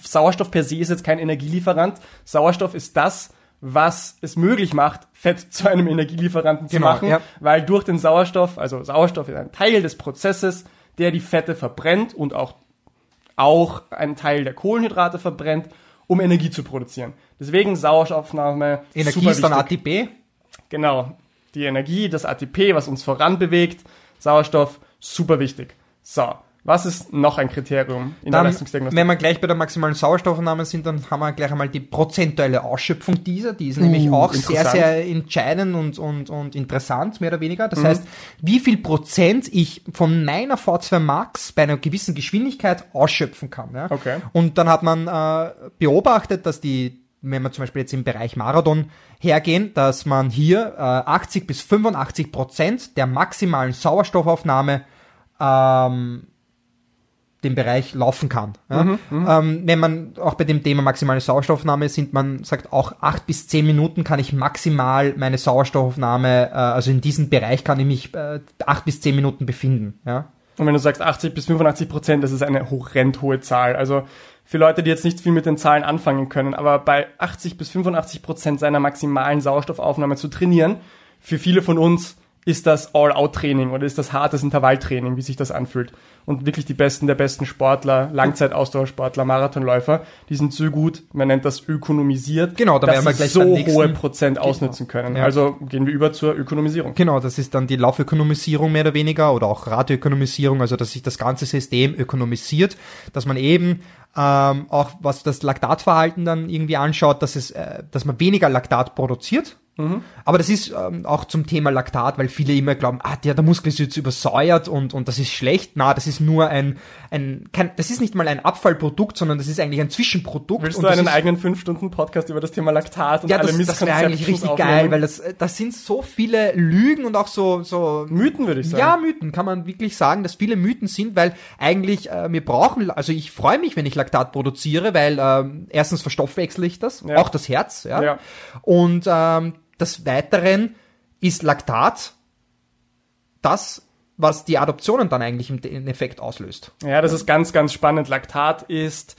Sauerstoff per se ist jetzt kein Energielieferant. Sauerstoff ist das, was es möglich macht, Fett zu einem Energielieferanten zu Genau, machen, ja. weil durch den Sauerstoff, also Sauerstoff ist ein Teil des Prozesses, der die Fette verbrennt und auch, auch einen Teil der Kohlenhydrate verbrennt, um Energie zu produzieren. Deswegen Sauerstoffaufnahme Energie super ist dann. ATP. Genau. Die Energie, das ATP, was uns voranbewegt, Sauerstoff, super wichtig. So, was ist noch ein Kriterium in der Dann, Leistungsdiagnostik? wenn wir gleich bei der maximalen Sauerstoffannahme sind, dann haben wir gleich einmal die prozentuelle Ausschöpfung dieser. Die ist nämlich auch sehr, Uh, sehr entscheidend und, und, und interessant, mehr oder weniger. Mhm. Das heißt, wie viel Prozent ich von meiner V2 Max bei einer gewissen Geschwindigkeit ausschöpfen kann. Ja? Okay. Und dann hat man äh, beobachtet, dass die wenn wir zum Beispiel jetzt im Bereich Marathon hergehen, dass man hier äh, 80 bis 85 Prozent der maximalen Sauerstoffaufnahme ähm, den Bereich laufen kann. Ja? ähm, wenn man auch bei dem Thema maximale Sauerstoffaufnahme sind, man sagt auch acht bis zehn Minuten kann ich maximal meine Sauerstoffaufnahme, äh, also in diesem Bereich kann ich mich äh, acht bis zehn Minuten befinden. Ja? Und wenn du sagst 80 bis 85 Prozent, das ist eine horrend hohe Zahl. Also für Leute, die jetzt nicht viel mit den Zahlen anfangen können, aber bei 80 bis 85 Prozent seiner maximalen Sauerstoffaufnahme zu trainieren, für viele von uns ist das All-Out-Training oder ist das hartes Intervalltraining, wie sich das anfühlt. Und wirklich die Besten der besten Sportler, Langzeitausdauersportler, Marathonläufer, die sind so gut, man nennt das ökonomisiert, Genau, da dass wir sie gleich so hohe Prozent ausnutzen können. Ja. Also gehen wir über zur Ökonomisierung. Genau, das ist dann die Laufökonomisierung mehr oder weniger oder auch Radökonomisierung, also dass sich das ganze System ökonomisiert, dass man eben ähm, auch was das Laktatverhalten dann irgendwie anschaut, dass es, äh, dass man weniger Laktat produziert. Aber das ist ähm, auch zum Thema Laktat, weil viele immer glauben, ah, der, der Muskel ist jetzt übersäuert und, und das ist schlecht. Na, das ist nur ein, ein kein, das ist nicht mal ein Abfallprodukt, sondern das ist eigentlich ein Zwischenprodukt. Willst du einen ist, eigenen 5-Stunden-Podcast über das Thema Laktat und ja, alle das, das wäre eigentlich richtig geil, aufnehmen? weil das, äh, das sind so viele Lügen und auch so, so Mythen, würde ich sagen. ja, Mythen kann man wirklich sagen, dass viele Mythen sind, weil eigentlich äh, wir brauchen, also ich freue mich, wenn ich Laktat produziere, weil ähm, erstens verstoffwechsle ich das, Ja. auch das Herz, ja. Ja. Und ähm, des Weiteren ist Laktat das, was die Adoptionen dann eigentlich im, Effekt auslöst. Ja, das ist ganz, ganz spannend. Laktat ist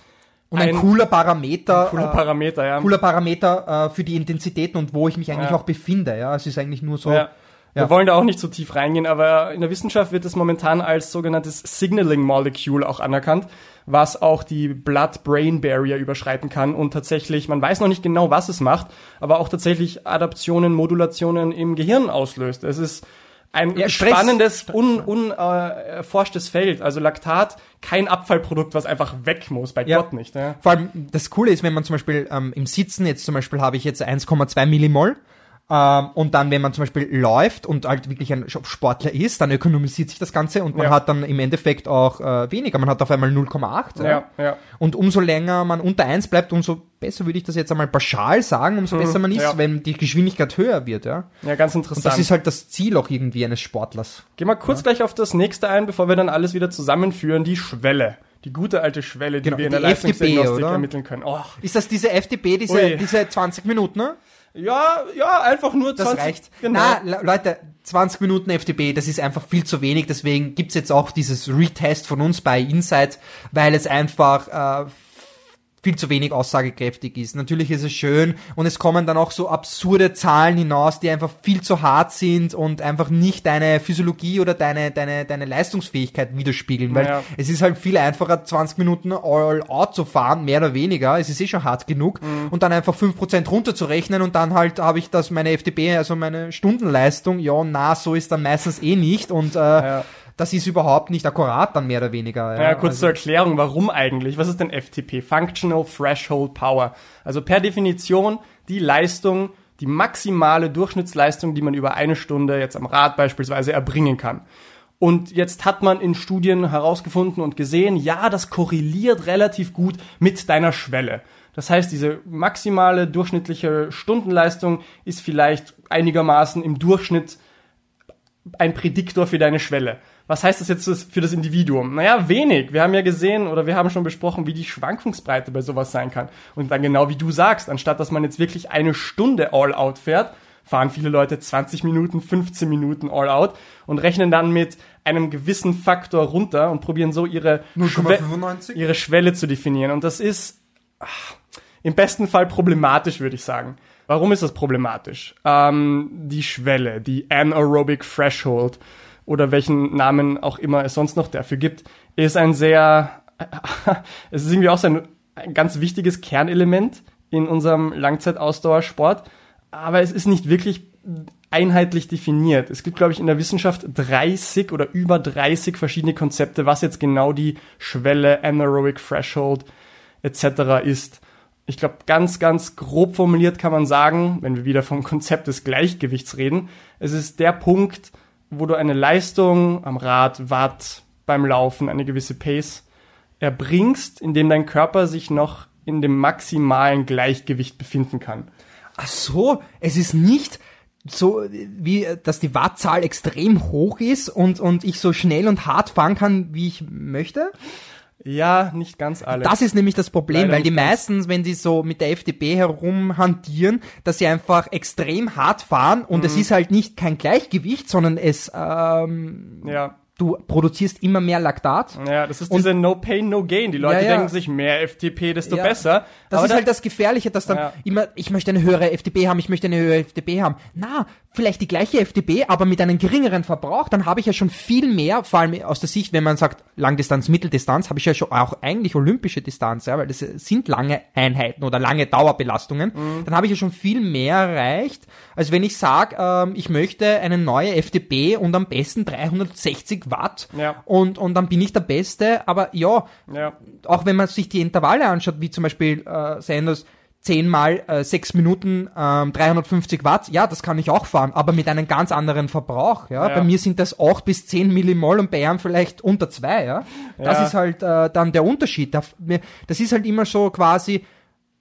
Und ein, cooler Parameter, cooler äh, Parameter, ja. cooler Parameter äh, für die Intensitäten und wo ich mich eigentlich Ja. auch befinde. Ja, es ist eigentlich nur so. Ja. Ja. Wir wollen da auch nicht so tief reingehen, aber in der Wissenschaft wird es momentan als sogenanntes Signaling Molecule auch anerkannt, was auch die Blood-Brain Barrier überschreiten kann und tatsächlich, man weiß noch nicht genau, was es macht, aber auch tatsächlich Adaptionen, Modulationen im Gehirn auslöst. Es ist ein Ja, spannendes, un, unerforschtes Feld. Also Laktat, kein Abfallprodukt, was einfach weg muss, bei Ja. Gott nicht. Ja. Vor allem, das Coole ist, wenn man zum Beispiel ähm, im Sitzen, jetzt zum Beispiel habe ich jetzt 1,2 Millimol, ähm, und dann, wenn man zum Beispiel läuft und halt wirklich ein Sportler ist, dann ökonomisiert sich das Ganze und man Ja. hat dann im Endeffekt auch äh, weniger. Man hat auf einmal 0,8. Ja, ja. Und umso länger man unter 1 bleibt, umso besser würde ich das jetzt einmal pauschal sagen, umso besser man ist, Mhm. ja. wenn die Geschwindigkeit höher wird. Ja? ja, ganz Und interessant. das ist halt das Ziel auch irgendwie eines Sportlers. Geh mal kurz gleich auf das nächste ein, bevor wir dann alles wieder zusammenführen. Die Schwelle. Die gute alte Schwelle, die Genau, wir in der FDP, Leistungsdiagnostik oder? ermitteln können. Oh. Ist das diese FDP, diese, Ui. diese 20 Minuten? Ne? Ja, ja, einfach nur Das 20. reicht. Genau. Na, Le- Leute, 20 Minuten FDP, das ist einfach viel zu wenig. Deswegen gibt's jetzt auch dieses Retest von uns bei Insight, weil es einfach äh, viel zu wenig aussagekräftig ist. Natürlich ist es schön und es kommen dann auch so absurde Zahlen hinaus, die einfach viel zu hart sind und einfach nicht deine Physiologie oder deine, deine, deine Leistungsfähigkeit widerspiegeln. Weil Ja. es ist halt viel einfacher, 20 Minuten all out zu fahren, mehr oder weniger. Es ist eh schon hart genug. Mhm. Und dann einfach 5% runterzurechnen und dann halt habe ich das, meine FDP, also meine Stundenleistung. Ja, na, so ist dann meistens eh nicht. Und äh, Ja. Das ist überhaupt nicht akkurat dann mehr oder weniger. Ja, kurz also, zur Erklärung, warum eigentlich? Was ist denn FTP? Functional Threshold Power. Also per Definition die Leistung, die maximale Durchschnittsleistung, die man über eine Stunde jetzt am Rad beispielsweise erbringen kann. Und jetzt hat man in Studien herausgefunden und gesehen, ja, das korreliert relativ gut mit deiner Schwelle. Das heißt, diese maximale durchschnittliche Stundenleistung ist vielleicht einigermaßen im Durchschnitt ein Prädiktor für deine Schwelle. Was heißt das jetzt für das Individuum? Naja, wenig. Wir haben ja gesehen oder wir haben schon besprochen, wie die Schwankungsbreite bei sowas sein kann. Und dann genau wie du sagst, anstatt dass man jetzt wirklich eine Stunde All-Out fährt, fahren viele Leute 20 Minuten, 15 Minuten All-Out und rechnen dann mit einem gewissen Faktor runter und probieren so ihre, Schwe 0,95? ihre Schwelle zu definieren. Und das ist ach, im besten Fall problematisch, würde ich sagen. Warum ist das problematisch? Ähm, die Schwelle, die Anaerobic Threshold oder welchen Namen auch immer es sonst noch dafür gibt, ist ein sehr, es ist irgendwie auch so ein, ein ganz wichtiges Kernelement in unserem Langzeitausdauersport, aber es ist nicht wirklich einheitlich definiert. Es gibt, glaube ich, in der Wissenschaft 30 oder über 30 verschiedene Konzepte, was jetzt genau die Schwelle, Anaerobic Threshold etc. ist. Ich glaube, ganz, ganz grob formuliert kann man sagen, wenn wir wieder vom Konzept des Gleichgewichts reden, es ist der Punkt, wo du eine Leistung am Rad, Watt, beim Laufen, eine gewisse Pace erbringst, indem dein Körper sich noch in dem maximalen Gleichgewicht befinden kann. Ach so, es ist nicht so, wie, dass die Wattzahl extrem hoch ist und, und ich so schnell und hart fahren kann, wie ich möchte. Ja, nicht ganz alle. Das ist nämlich das Problem, Leider weil die meisten, wenn die so mit der FDP herumhantieren, dass sie einfach extrem hart fahren und Mhm. es ist halt nicht kein Gleichgewicht, sondern es, ähm, ja. du produzierst immer mehr Laktat. Ja, das ist Und- diese No Pain, No Gain. Die Leute Ja, ja. denken sich, mehr FTP, desto Ja. besser. Das Aber ist da- halt das Gefährliche, dass dann immer, ich möchte eine höhere FDP haben, ich möchte eine höhere FDP haben. Na, vielleicht die gleiche FDP, aber mit einem geringeren Verbrauch, dann habe ich ja schon viel mehr, vor allem aus der Sicht, wenn man sagt Langdistanz, Mitteldistanz, habe ich ja schon auch eigentlich olympische Distanz, ja, weil das sind lange Einheiten oder lange Dauerbelastungen. Mhm. Dann habe ich ja schon viel mehr erreicht, als wenn ich sage, ähm, ich möchte eine neue FDP und am besten 360 Watt Ja. und, und dann bin ich der Beste, aber ja, ja. auch wenn man sich die Intervalle anschaut, wie zum Beispiel äh, Sanders 10 mal äh, 6 Minuten ähm, 350 Watt, ja, das kann ich auch fahren, aber mit einem ganz anderen Verbrauch. Ja? Ja. Bei mir sind das 8 bis 10 Millimol und bei ihm vielleicht unter 2. Ja? Das Ja. ist halt äh, dann der Unterschied. Das ist halt immer so quasi,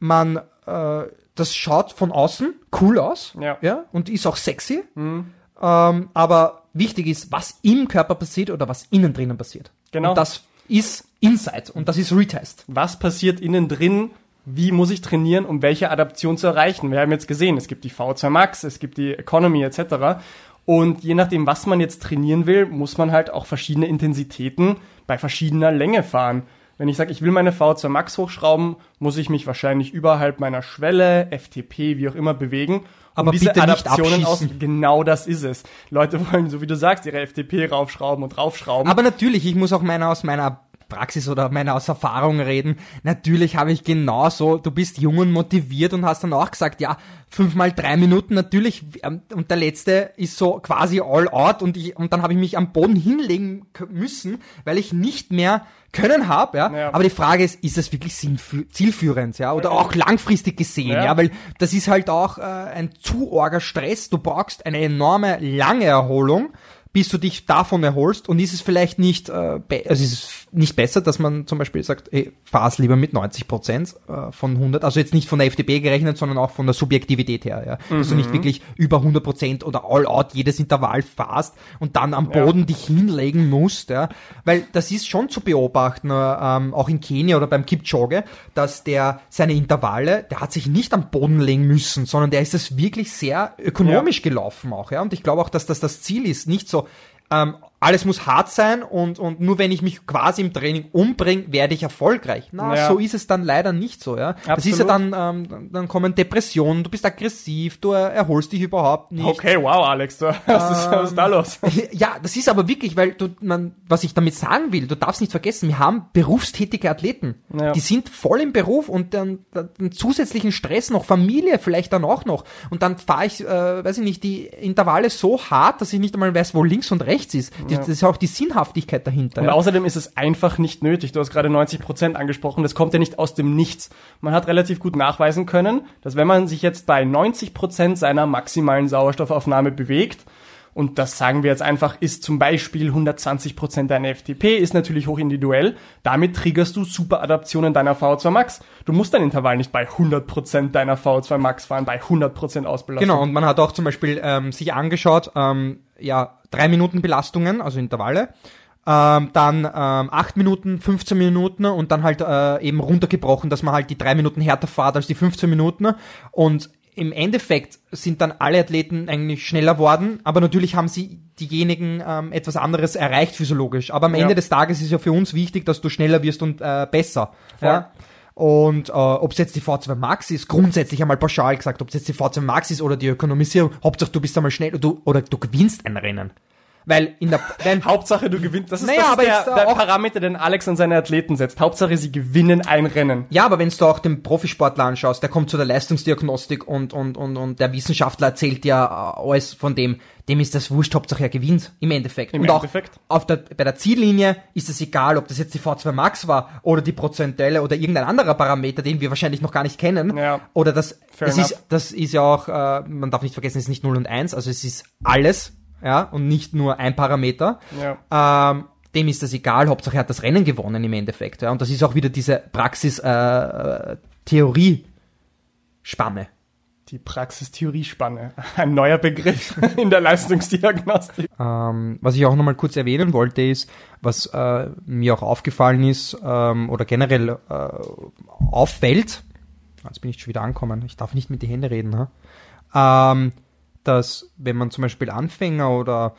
man, äh, das schaut von außen cool aus Ja. Ja? und ist auch sexy, ähm, aber wichtig ist, was im Körper passiert oder was innen drinnen passiert. Genau. Und das ist Insight und das ist Retest. Was passiert innen drin? Wie muss ich trainieren, um welche Adaption zu erreichen? Wir haben jetzt gesehen, es gibt die V2 Max, es gibt die Economy etc. Und je nachdem, was man jetzt trainieren will, muss man halt auch verschiedene Intensitäten bei verschiedener Länge fahren. Wenn ich sage, ich will meine V2 Max hochschrauben, muss ich mich wahrscheinlich überhalb meiner Schwelle, FTP, wie auch immer bewegen. Um Aber diese bitte nicht Adaptionen aus, abschießen. genau das ist es. Leute wollen, so wie du sagst, ihre FTP raufschrauben und raufschrauben. Aber natürlich, ich muss auch meiner aus meiner Praxis oder meine aus Erfahrung reden. Natürlich habe ich genauso, du bist jung und motiviert und hast dann auch gesagt, ja, fünfmal drei Minuten natürlich ähm, und der letzte ist so quasi all out und ich und dann habe ich mich am Boden hinlegen müssen, weil ich nicht mehr können habe, ja? Ja. Aber die Frage ist, ist das wirklich zielführend, ja? Oder auch langfristig gesehen, Ja. ja? Weil das ist halt auch äh, ein zu arger Stress. Du brauchst eine enorme lange Erholung, bis du dich davon erholst. Und ist es vielleicht nicht, äh, also ist es nicht besser, dass man zum Beispiel sagt, ey, fahr's lieber mit 90 Prozent äh, von 100, also jetzt nicht von der FDP gerechnet, sondern auch von der Subjektivität her, ja? Dass du nicht wirklich über 100 Prozent oder all out jedes Intervall fahrst und dann am Ja. Boden dich hinlegen musst, ja? Weil das ist schon zu beobachten, äh, ähm, auch in Kenia oder beim Kipchoge, dass der seine Intervalle, der hat sich nicht am Boden legen müssen, sondern der ist es wirklich sehr ökonomisch gelaufen auch, ja? Und ich glaube auch, dass das das Ziel ist, nicht so ähm, alles muss hart sein und, und nur wenn ich mich quasi im Training umbringe, werde ich erfolgreich. Na, Ja. so ist es dann leider nicht so, ja. Das ist ja dann, ähm, dann- kommen Depressionen, du bist aggressiv, du erholst dich überhaupt nicht. Okay, wow, Alex, du, was, ist, was ist da los? Ja, das ist aber wirklich, weil du, man, was ich damit sagen will, du darfst nicht vergessen, wir haben berufstätige Athleten. Ja. Die sind voll im Beruf und dann, dann zusätzlichen Stress noch, Familie vielleicht dann auch noch. Und dann fahre ich, äh, weiß ich nicht, die Intervalle so hart, dass ich nicht einmal weiß, wo links und rechts ist. Die, Das ist auch die Sinnhaftigkeit dahinter. Und ja. außerdem ist es einfach nicht nötig. Du hast gerade 90% angesprochen. Das kommt ja nicht aus dem Nichts. Man hat relativ gut nachweisen können, dass wenn man sich jetzt bei 90% seiner maximalen Sauerstoffaufnahme bewegt, und das sagen wir jetzt einfach, ist zum Beispiel 120% deiner FTP, ist natürlich hochindividuell. Damit triggerst du Superadaptionen deiner VO2 Max. Du musst dein Intervall nicht bei 100% deiner VO2 Max fahren, bei 100% Ausbelastung. Genau, und man hat auch zum Beispiel ähm, sich angeschaut, ähm, ja, drei Minuten Belastungen, also Intervalle, ähm, dann ähm, acht Minuten, 15 Minuten und dann halt äh, eben runtergebrochen, dass man halt die drei Minuten härter fährt als die 15 Minuten und im Endeffekt sind dann alle Athleten eigentlich schneller worden, aber natürlich haben sie diejenigen ähm, etwas anderes erreicht physiologisch. Aber am Ja. Ende des Tages ist ja für uns wichtig, dass du schneller wirst und äh, besser. Voll. Ja? Und äh, ob es jetzt die V2 Max ist, grundsätzlich einmal pauschal gesagt, ob es jetzt die V2 Max ist oder die Ökonomisierung, Hauptsache du bist einmal schnell du, oder du gewinnst ein Rennen. Weil in der wenn, Hauptsache du gewinnst. Das ist, Naja, das ist aber der, der auch- Parameter, den Alex an seine Athleten setzt. Hauptsache sie gewinnen ein Rennen. Ja, aber wenn du auch den Profisportler anschaust, der kommt zu der Leistungsdiagnostik und, und, und, und der Wissenschaftler erzählt ja äh, alles von dem, dem ist das wurscht, Hauptsache er gewinnt, im Endeffekt. Im und auch Endeffekt. auf der, bei der Ziellinie ist es egal, ob das jetzt die V2 Max war oder die prozentuelle oder irgendein anderer Parameter, den wir wahrscheinlich noch gar nicht kennen. Ja. Oder das, Fair das enough. ist, das ist ja auch, äh, man darf nicht vergessen, es ist nicht 0 und 1, also es ist alles, ja, und nicht nur ein Parameter. Ja. Ähm, dem ist das egal, Hauptsache er hat das Rennen gewonnen im Endeffekt. Ja. Und das ist auch wieder diese Praxis-Theorie-Spanne. Die Praxistheoriespanne. Ein neuer Begriff in der Leistungsdiagnostik. ähm, was ich auch nochmal kurz erwähnen wollte, ist, was äh, mir auch aufgefallen ist ähm, oder generell äh, auffällt, jetzt bin ich schon wieder angekommen, ich darf nicht mit die Hände reden, ha? ähm, dass wenn man zum Beispiel Anfänger oder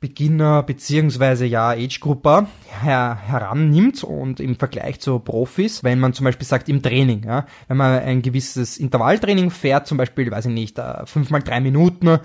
Beginner beziehungsweise ja Age-Grupper her herannimmt und im Vergleich zu Profis, wenn man zum Beispiel sagt im Training, ja, wenn man ein gewisses Intervalltraining fährt, zum Beispiel, weiß ich nicht, äh, fünf mal drei Minuten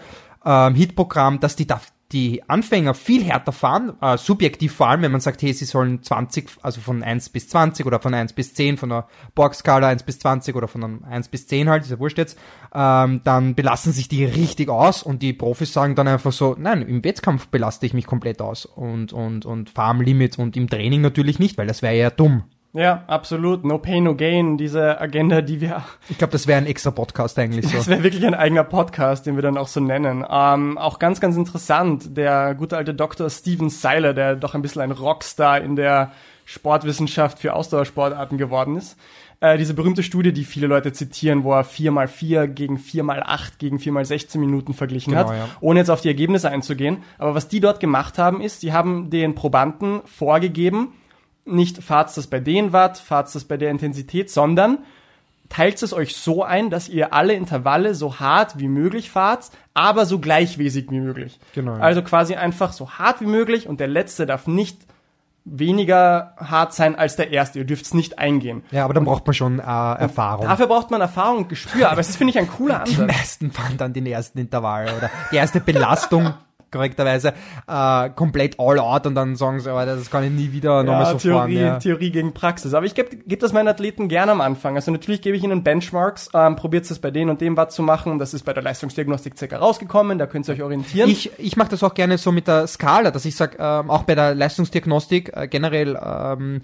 ähm, Hitprogramm, dass die da die Anfänger viel härter fahren, äh, subjektiv vor allem, wenn man sagt, hey, sie sollen 20, also von 1 bis 20 oder von 1 bis 10, von der Borg-Skala 1 bis 20 oder von einem 1 bis 10 halt, ist ja wurscht jetzt, ähm, dann belassen sich die richtig aus und die Profis sagen dann einfach so, nein, im Wettkampf belaste ich mich komplett aus und, und, und fahre am Limit und im Training natürlich nicht, weil das wäre ja dumm. Ja, absolut. No pain, no gain. Diese Agenda, die wir Ich glaube, das wäre ein extra Podcast eigentlich so. Das wäre wirklich ein eigener Podcast, den wir dann auch so nennen. Ähm, auch ganz, ganz interessant, der gute alte Dr. Steven Seiler, der doch ein bisschen ein Rockstar in der Sportwissenschaft für Ausdauersportarten geworden ist. Äh, diese berühmte Studie, die viele Leute zitieren, wo er 4x4 gegen 4x8 gegen 4x16 Minuten verglichen Genau, hat, ja. ohne jetzt auf die Ergebnisse einzugehen. Aber was die dort gemacht haben, ist, sie haben den Probanden vorgegeben, nicht fahrt das bei den Watt, fahrt das bei der Intensität, sondern teilt es euch so ein, dass ihr alle Intervalle so hart wie möglich fahrt, aber so gleichmäßig wie möglich. Genau. Also quasi einfach so hart wie möglich und der letzte darf nicht weniger hart sein als der erste. Ihr dürft es nicht eingehen. Ja, aber dann braucht man schon äh, Erfahrung. Dafür braucht man Erfahrung und Gespür, aber das finde ich ein cooler Die Ansatz. meisten fahren dann den ersten Intervall oder die erste Belastung korrekterweise, äh, komplett all out und dann sagen sie, oh, das kann ich nie wieder nochmal so Theorie, fahren. Ja. Theorie gegen Praxis. Aber ich gebe geb das meinen Athleten gerne am Anfang. Also natürlich gebe ich ihnen Benchmarks, ähm, probiert es bei denen und dem Watt zu machen. Das ist bei der Leistungsdiagnostik circa rausgekommen, da könnt ihr euch orientieren. Ich, ich mache das auch gerne so mit der Skala, dass ich sage, ähm, auch bei der Leistungsdiagnostik äh, generell, ähm,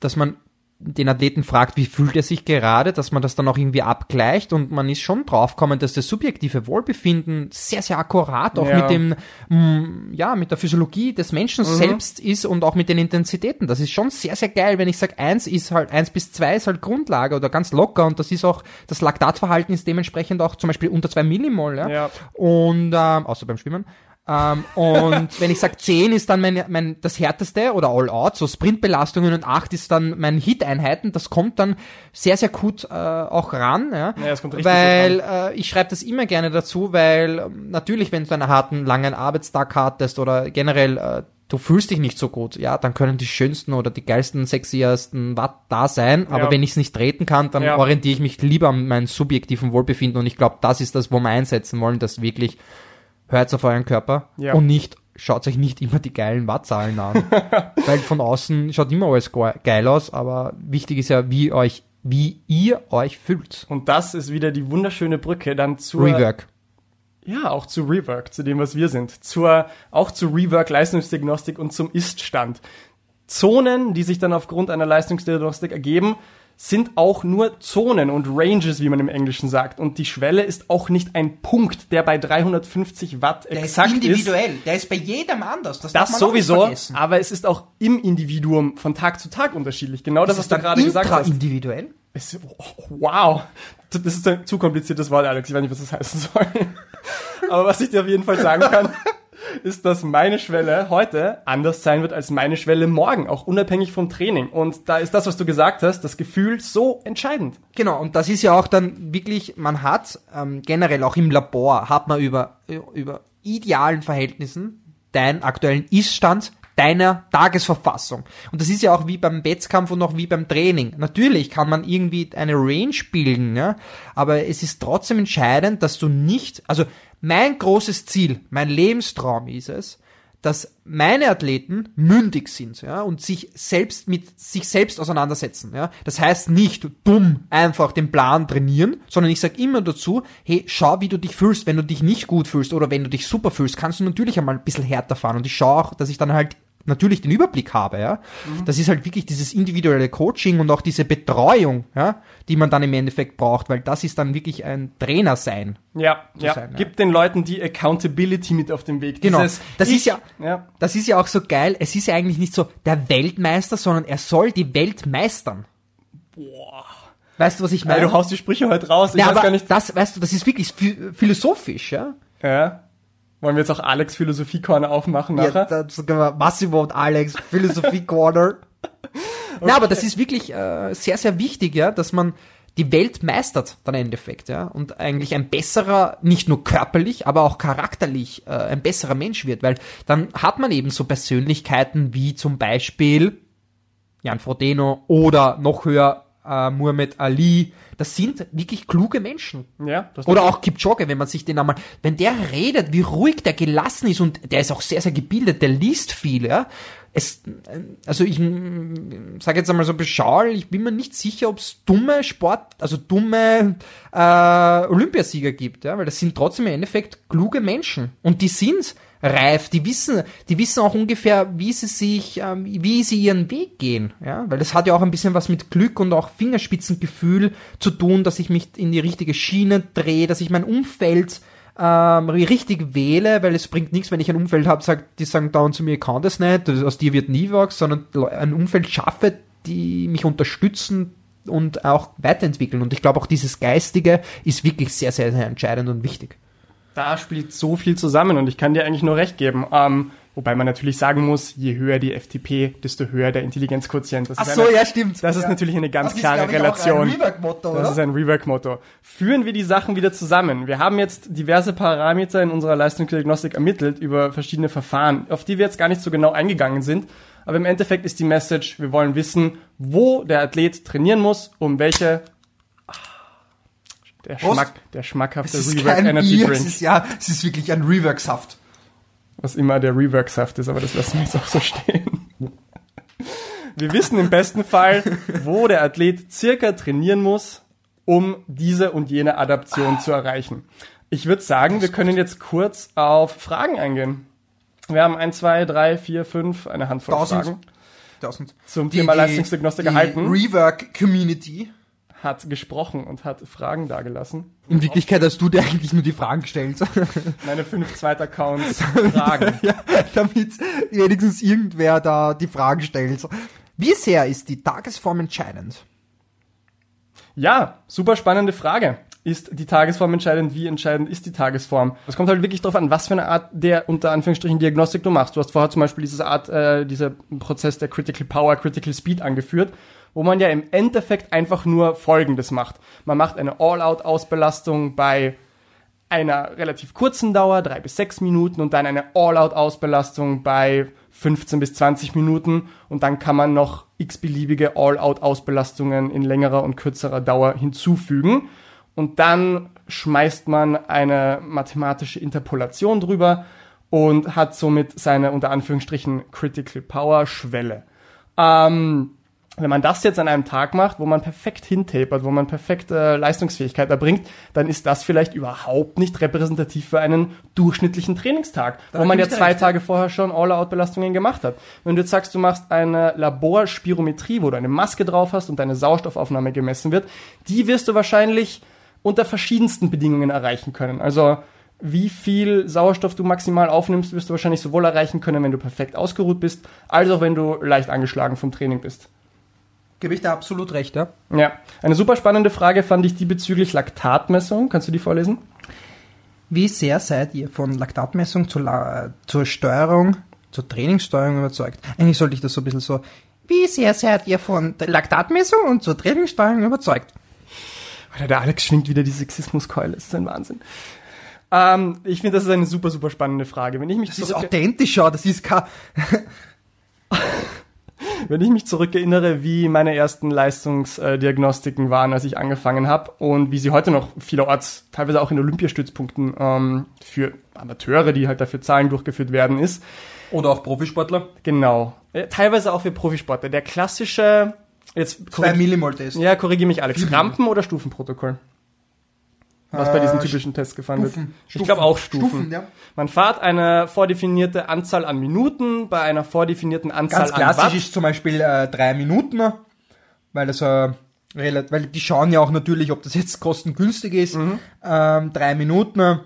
dass man den Athleten fragt, wie fühlt er sich gerade, dass man das dann auch irgendwie abgleicht und man ist schon draufgekommen, dass das subjektive Wohlbefinden sehr, sehr akkurat auch Ja. mit dem, mh, ja, mit der Physiologie des Menschen Mhm. selbst ist und auch mit den Intensitäten. Das ist schon sehr, sehr geil, wenn ich sage, eins ist halt, eins bis zwei ist halt Grundlage oder ganz locker und das ist auch, das Laktatverhalten ist dementsprechend auch zum Beispiel unter zwei Millimol, ja. Ja. Und, ähm, außer beim Schwimmen. Ähm, und wenn ich sage 10 ist dann mein, mein das härteste oder all out, so Sprintbelastungen und 8 ist dann mein Hit-Einheiten, das kommt dann sehr, sehr gut äh, auch ran. Ja, Ja, es kommt richtig weil gut äh, ich schreibe das immer gerne dazu, weil ähm, natürlich, wenn du einen harten, langen Arbeitstag hattest oder generell äh, du fühlst dich nicht so gut, ja, dann können die schönsten oder die geilsten, sexiesten Watt da sein, aber Ja. wenn ich es nicht treten kann, dann Ja. orientiere ich mich lieber an meinem subjektiven Wohlbefinden und ich glaube, das ist das, wo wir einsetzen wollen, dass wirklich hört auf euren Körper Ja. und nicht schaut euch nicht immer die geilen Wattzahlen an, weil von außen schaut immer alles ge- geil aus, aber wichtig ist ja, wie euch, wie ihr euch fühlt. Und das ist wieder die wunderschöne Brücke dann zur Rework. Ja, auch zu Rework, zu dem, was wir sind. Zur, auch zu Rework, Leistungsdiagnostik und zum Ist-Stand. Zonen, die sich dann aufgrund einer Leistungsdiagnostik ergeben, sind auch nur Zonen und Ranges, wie man im Englischen sagt. Und die Schwelle ist auch nicht ein Punkt, der bei 350 Watt exakt ist. der ist bei jedem anders. Das, Das sowieso, aber es ist auch im Individuum von Tag zu Tag unterschiedlich. Genau das, was du gerade gesagt hast. individuell? Es, oh, wow. Das ist ein zu kompliziertes Wort, Alex. Ich weiß nicht, was das heißen soll. Aber was ich dir auf jeden Fall sagen kann, ist, dass meine Schwelle heute anders sein wird als meine Schwelle morgen, auch unabhängig vom Training. Und da ist das, was du gesagt hast, das Gefühl so entscheidend. Genau, und das ist ja auch dann wirklich, man hat ähm, generell auch im Labor, hat man über, über idealen Verhältnissen deinen aktuellen Ist-Stand deiner Tagesverfassung. Und das ist ja auch wie beim Wettkampf und auch wie beim Training. Natürlich kann man irgendwie eine Range bilden, ja, aber es ist trotzdem entscheidend, dass du nicht, also mein großes Ziel, mein Lebenstraum ist es, dass meine Athleten mündig sind, ja, und sich selbst mit sich selbst auseinandersetzen, ja. Das heißt nicht dumm einfach den Plan trainieren, sondern ich sage immer dazu, hey, schau, wie du dich fühlst, wenn du dich nicht gut fühlst oder wenn du dich super fühlst, kannst du natürlich einmal ein bisschen härter fahren und ich schaue auch, dass ich dann halt natürlich den Überblick habe, ja. Das ist halt wirklich dieses individuelle Coaching und auch diese Betreuung, ja, die man dann im Endeffekt braucht, weil das ist dann wirklich ein Trainer sein. Ja, ja. sein, ja. Gib den Leuten die Accountability mit auf den Weg. Genau. Dieses, Das ich, ist ja- ja. Das ist ja auch so geil. Es ist ja eigentlich nicht so der Weltmeister, sondern er soll die Welt meistern. Weißt du, was ich meine? du haust die Sprüche heute raus. Ich ja, weiß gar nicht. das, weißt du, das ist wirklich phi- philosophisch, ja? Ja. Wollen wir jetzt auch Alex Philosophie-Corner aufmachen nachher? Ja, das können wir Massimo und Alex, Philosophie Corner. Na, aber das ist wirklich äh, sehr, sehr wichtig, ja, dass man die Welt meistert dann im Endeffekt, ja, und eigentlich ein besserer, nicht nur körperlich, aber auch charakterlich äh, ein besserer Mensch wird, weil dann hat man eben so Persönlichkeiten wie zum Beispiel Jan Frodeno oder noch höher äh, Muhammad Ali. Das sind wirklich kluge Menschen. Ja, das Oder auch Kipchoge, wenn man sich den einmal, wenn der redet, wie ruhig der gelassen ist und der ist auch sehr, sehr gebildet, der liest viel, ja. Es, also ich sage jetzt einmal so beschaulich, ich bin mir nicht sicher, ob es dumme Sport, also dumme äh, Olympiasieger gibt, ja, weil das sind trotzdem im Endeffekt kluge Menschen. Und die sind reif, die wissen, die wissen auch ungefähr, wie sie sich, ähm, wie sie ihren Weg gehen, ja, weil das hat ja auch ein bisschen was mit Glück und auch Fingerspitzengefühl zu tun, dass ich mich in die richtige Schiene drehe, dass ich mein Umfeld ähm, richtig wähle, weil es bringt nichts, wenn ich ein Umfeld habe, sagt, die sagen dauernd zu mir, ich kann das nicht, aus dir wird nie was, sondern ein Umfeld schaffe, die mich unterstützen und auch weiterentwickeln. Und ich glaube auch dieses Geistige ist wirklich sehr, sehr, sehr entscheidend und wichtig. Da spielt so viel zusammen und ich kann dir eigentlich nur recht geben. Ähm, wobei man natürlich sagen muss, je höher die FTP, desto höher der Intelligenzquotient. Das ist eine, ja, stimmt. Das ist natürlich eine ganz klare Relation. Rework-Motto, Das ist ein Rework-Motto. Führen wir die Sachen wieder zusammen. Wir haben jetzt diverse Parameter in unserer Leistungsdiagnostik ermittelt über verschiedene Verfahren, auf die wir jetzt gar nicht so genau eingegangen sind. Aber im Endeffekt ist die Message, wir wollen wissen, wo der Athlet trainieren muss, um welche der. Schmack, der schmackhafte Rework Energy Bier, Drink. es ist, ja, es ist wirklich ein Rework-Saft. Was immer der Rework-Saft ist, aber das lassen wir jetzt auch so stehen. Wir wissen im besten Fall, wo der Athlet circa trainieren muss, um diese und jene Adaption zu erreichen. Ich würde sagen, wir können jetzt kurz auf Fragen eingehen. Wir haben ein, zwei, drei, vier, fünf, eine Handvoll Tausend. Fragen Tausend. zum Thema Leistungsdiagnostik die erhalten. Rework-Community. Hat gesprochen und hat Fragen dargelassen. In Wirklichkeit hast du dir eigentlich nur die Fragen gestellt. Meine fünf Zweitaccounts Fragen. ja, damit wenigstens irgendwer da die Fragen stellt. Wie sehr ist die Tagesform entscheidend? Ja, super spannende Frage. Ist die Tagesform entscheidend? Wie entscheidend ist die Tagesform? Es kommt halt wirklich darauf an, was für eine Art der unter Anführungsstrichen Diagnostik du machst. Du hast vorher zum Beispiel diese Art, äh, dieser Prozess der Critical Power, Critical Speed angeführt, wo man ja im Endeffekt einfach nur Folgendes macht. Man macht eine All-Out-Ausbelastung bei einer relativ kurzen Dauer, drei bis sechs Minuten, und dann eine All-Out-Ausbelastung bei 15 bis 20 Minuten. Und dann kann man noch x-beliebige All-Out-Ausbelastungen in längerer und kürzerer Dauer hinzufügen. Und dann schmeißt man eine mathematische Interpolation drüber und hat somit seine unter Anführungsstrichen Critical Power Schwelle. Ähm, wenn man das jetzt an einem Tag macht, wo man perfekt hintapert, wo man perfekt äh, Leistungsfähigkeit erbringt, dann ist das vielleicht überhaupt nicht repräsentativ für einen durchschnittlichen Trainingstag, Da wo man ja zwei. Tage vorher schon All-Out-Belastungen gemacht hat. Wenn du jetzt sagst, du machst eine Laborspirometrie, wo du eine Maske drauf hast und deine Sauerstoffaufnahme gemessen wird, die wirst du wahrscheinlich unter verschiedensten Bedingungen erreichen können. Also wie viel Sauerstoff du maximal aufnimmst, wirst du wahrscheinlich sowohl erreichen können, wenn du perfekt ausgeruht bist, als auch wenn du leicht angeschlagen vom Training bist. Gebe ich da absolut recht, ja? Ja, eine super spannende Frage fand ich die bezüglich Laktatmessung. Kannst du die vorlesen? Wie sehr seid ihr von Laktatmessung zur, La zur Steuerung, zur Trainingssteuerung überzeugt? Eigentlich sollte ich das so ein bisschen so, wie sehr seid ihr von der Laktatmessung und zur Trainingssteuerung überzeugt? Alter, der Alex schwingt wieder die Sexismuskeule. Das ist ein Wahnsinn. Ähm, ich finde, das ist eine super, super spannende Frage. Wenn ich mich, Das ist zurück, authentisch, ja, das ist kein, wenn ich mich zurückerinnere, wie meine ersten Leistungsdiagnostiken waren, als ich angefangen habe und wie sie heute noch vielerorts, teilweise auch in Olympiastützpunkten ähm, für Amateure, die halt dafür zahlen, durchgeführt werden, ist. oder auch Profisportler. Genau. Äh, Teilweise auch für Profisportler. Der klassische, jetzt Zwei korrig- Millimol Test. ja, korrigiere mich Alex, Rampen- oder Stufenprotokoll? Was bei diesen Äh, typischen Tests gefahren Stufen. wird. Ich glaube auch Stufen. Stufen, ja. Man fährt eine vordefinierte Anzahl an Minuten bei einer vordefinierten Anzahl Ganz an klassisch Watt. ist zum Beispiel äh, drei Minuten, weil das äh, relativ, weil die schauen ja auch natürlich, ob das jetzt kostengünstig ist. Mhm. Ähm, drei Minuten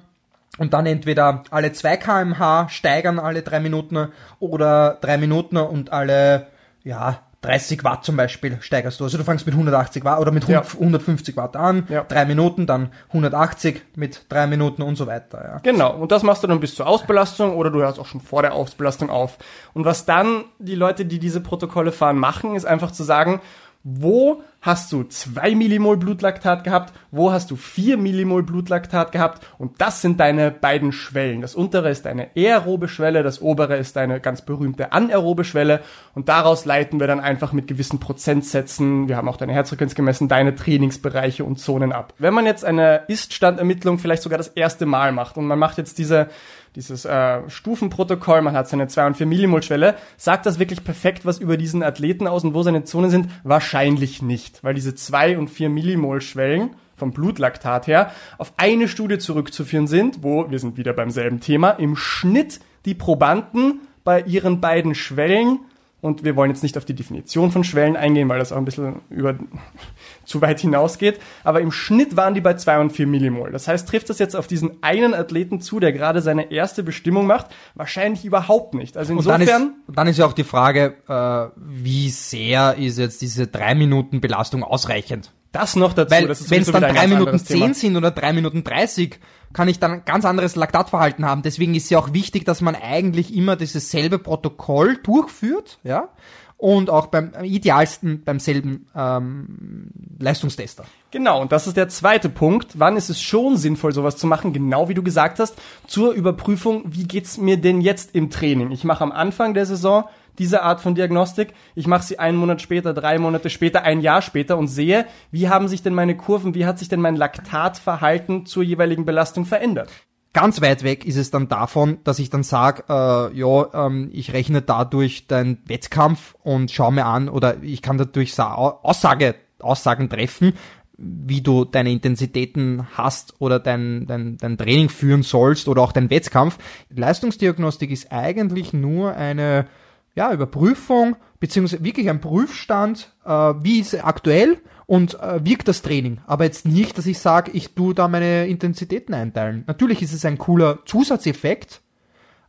und dann entweder alle 2 kmh steigern alle drei Minuten oder drei Minuten und alle ja 30 Watt zum Beispiel steigerst du. Also du fängst mit 180 Watt oder mit Ja. 150 Watt an, Ja. drei Minuten, dann 180 mit drei Minuten und so weiter. Ja. Genau, und das machst du dann bis zur Ausbelastung oder du hörst auch schon vor der Ausbelastung auf. Und was dann die Leute, die diese Protokolle fahren, machen, ist einfach zu sagen, wo hast du 2 Millimol Blutlaktat gehabt, wo hast du 4 Millimol Blutlaktat gehabt und das sind deine beiden Schwellen. Das untere ist deine aerobe Schwelle, das obere ist deine ganz berühmte anaerobe Schwelle und daraus leiten wir dann einfach mit gewissen Prozentsätzen, wir haben auch deine Herzfrequenz gemessen, deine Trainingsbereiche und Zonen ab. Wenn man jetzt eine Ist-Standermittlung vielleicht sogar das erste Mal macht und man macht jetzt diese dieses äh, Stufenprotokoll, man hat seine 2 und 4 Millimol Schwelle, sagt das wirklich perfekt was über diesen Athleten aus und wo seine Zonen sind? Wahrscheinlich nicht, weil diese 2 und 4 Millimol Schwellen vom Blutlaktat her auf eine Studie zurückzuführen sind, wo, wir sind wieder beim selben Thema, im Schnitt die Probanden bei ihren beiden Schwellen und wir wollen jetzt nicht auf die Definition von Schwellen eingehen, weil das auch ein bisschen über zu weit hinausgeht. Aber im Schnitt waren die bei 2 und 4 Millimol. Das heißt, trifft das jetzt auf diesen einen Athleten zu, der gerade seine erste Bestimmung macht? Wahrscheinlich überhaupt nicht. Also Und dann insofern, ist, dann ist ja auch die Frage, äh, wie sehr ist jetzt diese drei Minuten Belastung ausreichend? Das noch dazu. Weil wenn es dann drei Minuten zehn sind oder drei Minuten dreißig, kann ich dann ein ganz anderes Laktatverhalten haben. Deswegen ist ja auch wichtig, dass man eigentlich immer dieses selbe Protokoll durchführt, ja, und auch beim am idealsten beim selben ähm, Leistungstester. Genau, und das ist der zweite Punkt. Wann ist es schon sinnvoll, sowas zu machen? Genau wie du gesagt hast, zur Überprüfung, wie geht's mir denn jetzt im Training? Ich mache am Anfang der Saison diese Art von Diagnostik. Ich mache sie einen Monat später, drei Monate später, ein Jahr später und sehe, wie haben sich denn meine Kurven, wie hat sich denn mein Laktatverhalten zur jeweiligen Belastung verändert? Ganz weit weg ist es dann davon, dass ich dann sage, äh, ja, ähm, ich rechne dadurch deinen Wettkampf und schau mir an oder ich kann dadurch Aussage, Aussagen treffen, wie du deine Intensitäten hast oder dein, dein, dein Training führen sollst oder auch dein Wettkampf. Leistungsdiagnostik ist eigentlich nur eine ja, Überprüfung beziehungsweise wirklich ein Prüfstand, äh, wie ist aktuell und äh, wirkt das Training. Aber jetzt nicht, dass ich sage, ich tu da meine Intensitäten einteilen. Natürlich ist es ein cooler Zusatzeffekt,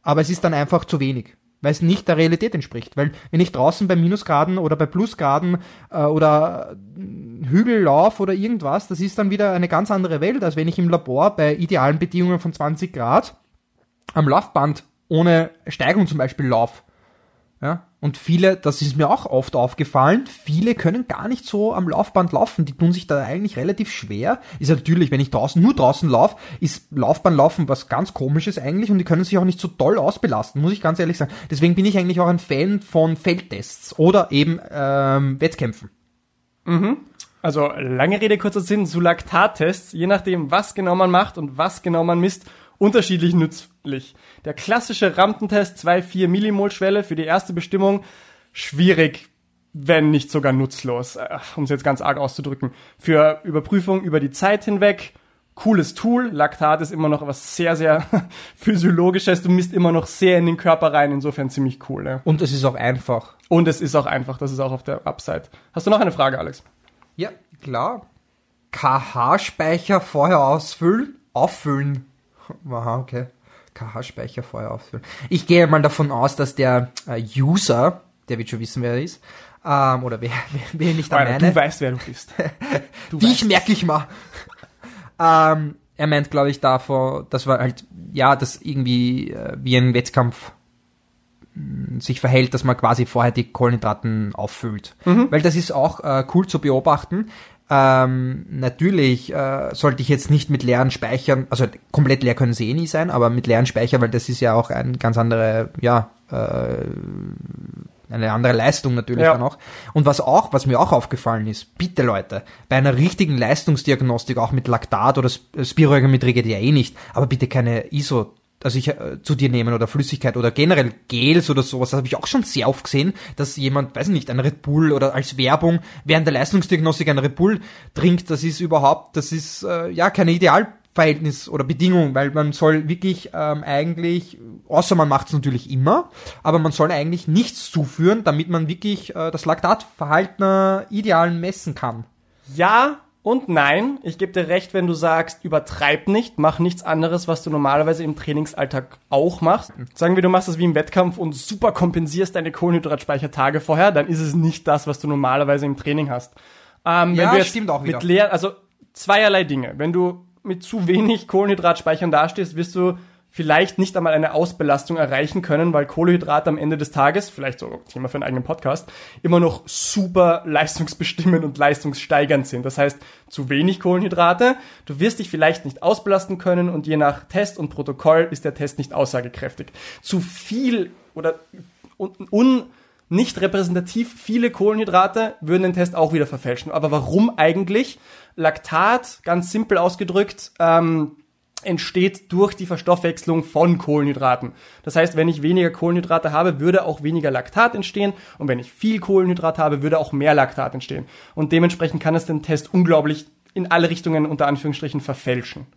aber es ist dann einfach zu wenig, weil es nicht der Realität entspricht. Weil wenn ich draußen bei Minusgraden oder bei Plusgraden äh, oder Hügel laufe oder irgendwas, das ist dann wieder eine ganz andere Welt, als wenn ich im Labor bei idealen Bedingungen von 20 Grad am Laufband ohne Steigung zum Beispiel laufe ja? Und viele, das ist mir auch oft aufgefallen, viele können gar nicht so am Laufband laufen. Die tun sich da eigentlich relativ schwer. Ist natürlich, wenn ich draußen, nur draußen laufe, ist Laufbahnlaufen was ganz komisches eigentlich und die können sich auch nicht so toll ausbelasten, muss ich ganz ehrlich sagen. Deswegen bin ich eigentlich auch ein Fan von Feldtests oder eben ähm, Wettkämpfen. Mhm. Also lange Rede, kurzer Sinn, so Laktattests, je nachdem, was genau man macht und was genau man misst, unterschiedlich nützlich. Der klassische Rampentest 2,4 Millimol Schwelle für die erste Bestimmung schwierig, wenn nicht sogar nutzlos, äh, um es jetzt ganz arg auszudrücken. Für Überprüfung über die Zeit hinweg cooles Tool. Laktat ist immer noch was sehr, sehr physiologisches. Du misst immer noch sehr in den Körper rein. Insofern ziemlich cool. Ja. Und es ist auch einfach. Und es ist auch einfach. Das ist auch auf der Upside. Hast du noch eine Frage, Alex? Ja, klar. KH-Speicher vorher ausfüllen, auffüllen. Aha, okay. KH-Speicher vorher auffüllen. Ich gehe mal davon aus, dass der äh, User, der wird schon wissen, wer er ist, ähm, oder wer, wer, wer nicht da meine. Du weißt, wer du bist. Du Die merke ich mal. ähm, er meint, glaube ich, davor, dass wir halt, ja, das irgendwie äh, wie ein Wettkampf mm, sich verhält, dass man quasi vorher die Kohlenhydraten auffüllt. Mhm. Weil das ist auch äh, cool zu beobachten. Ähm, natürlich äh, sollte ich jetzt nicht mit leeren Speichern, also komplett leer können sie eh nie sein, aber mit leeren Speichern, weil das ist ja auch eine ganz andere, ja, äh, eine andere Leistung natürlich ja. dann auch. Und was auch, was mir auch aufgefallen ist, bitte Leute, bei einer richtigen Leistungsdiagnostik, auch mit Laktat oder Spiroergometrie geht ja eh nicht, aber bitte keine ISO also ich äh, zu dir nehmen oder Flüssigkeit oder generell Gels oder sowas, das habe ich auch schon sehr oft gesehen, dass jemand, weiß nicht, ein Red Bull oder als Werbung während der Leistungsdiagnostik ein Red Bull trinkt, das ist überhaupt, das ist äh, ja keine Idealverhältnis oder Bedingung, weil man soll wirklich ähm, eigentlich, außer man macht es natürlich immer, aber man soll eigentlich nichts zuführen, damit man wirklich äh, das Laktatverhalten ideal messen kann. Ja, und nein, ich gebe dir recht, wenn du sagst, übertreib nicht, mach nichts anderes, was du normalerweise im Trainingsalltag auch machst. Sagen wir, du machst das wie im Wettkampf und super kompensierst deine Kohlenhydratspeicher Tage vorher, dann ist es nicht das, was du normalerweise im Training hast. Ähm, ja, stimmt auch wieder. Mit leer, also zweierlei Dinge. Wenn du mit zu wenig Kohlenhydratspeichern dastehst, wirst du vielleicht nicht einmal eine Ausbelastung erreichen können, weil Kohlenhydrate am Ende des Tages, vielleicht so Thema für einen eigenen Podcast, immer noch super leistungsbestimmend und leistungssteigernd sind. Das heißt, zu wenig Kohlenhydrate, du wirst dich vielleicht nicht ausbelasten können und je nach Test und Protokoll ist der Test nicht aussagekräftig. Zu viel oder un, un nicht repräsentativ viele Kohlenhydrate würden den Test auch wieder verfälschen. Aber warum eigentlich? Laktat, ganz simpel ausgedrückt, ähm, entsteht durch die Verstoffwechslung von Kohlenhydraten. Das heißt, wenn ich weniger Kohlenhydrate habe, würde auch weniger Laktat entstehen und wenn ich viel Kohlenhydrat habe, würde auch mehr Laktat entstehen. Und dementsprechend kann es den Test unglaublich in alle Richtungen unter Anführungsstrichen verfälschen.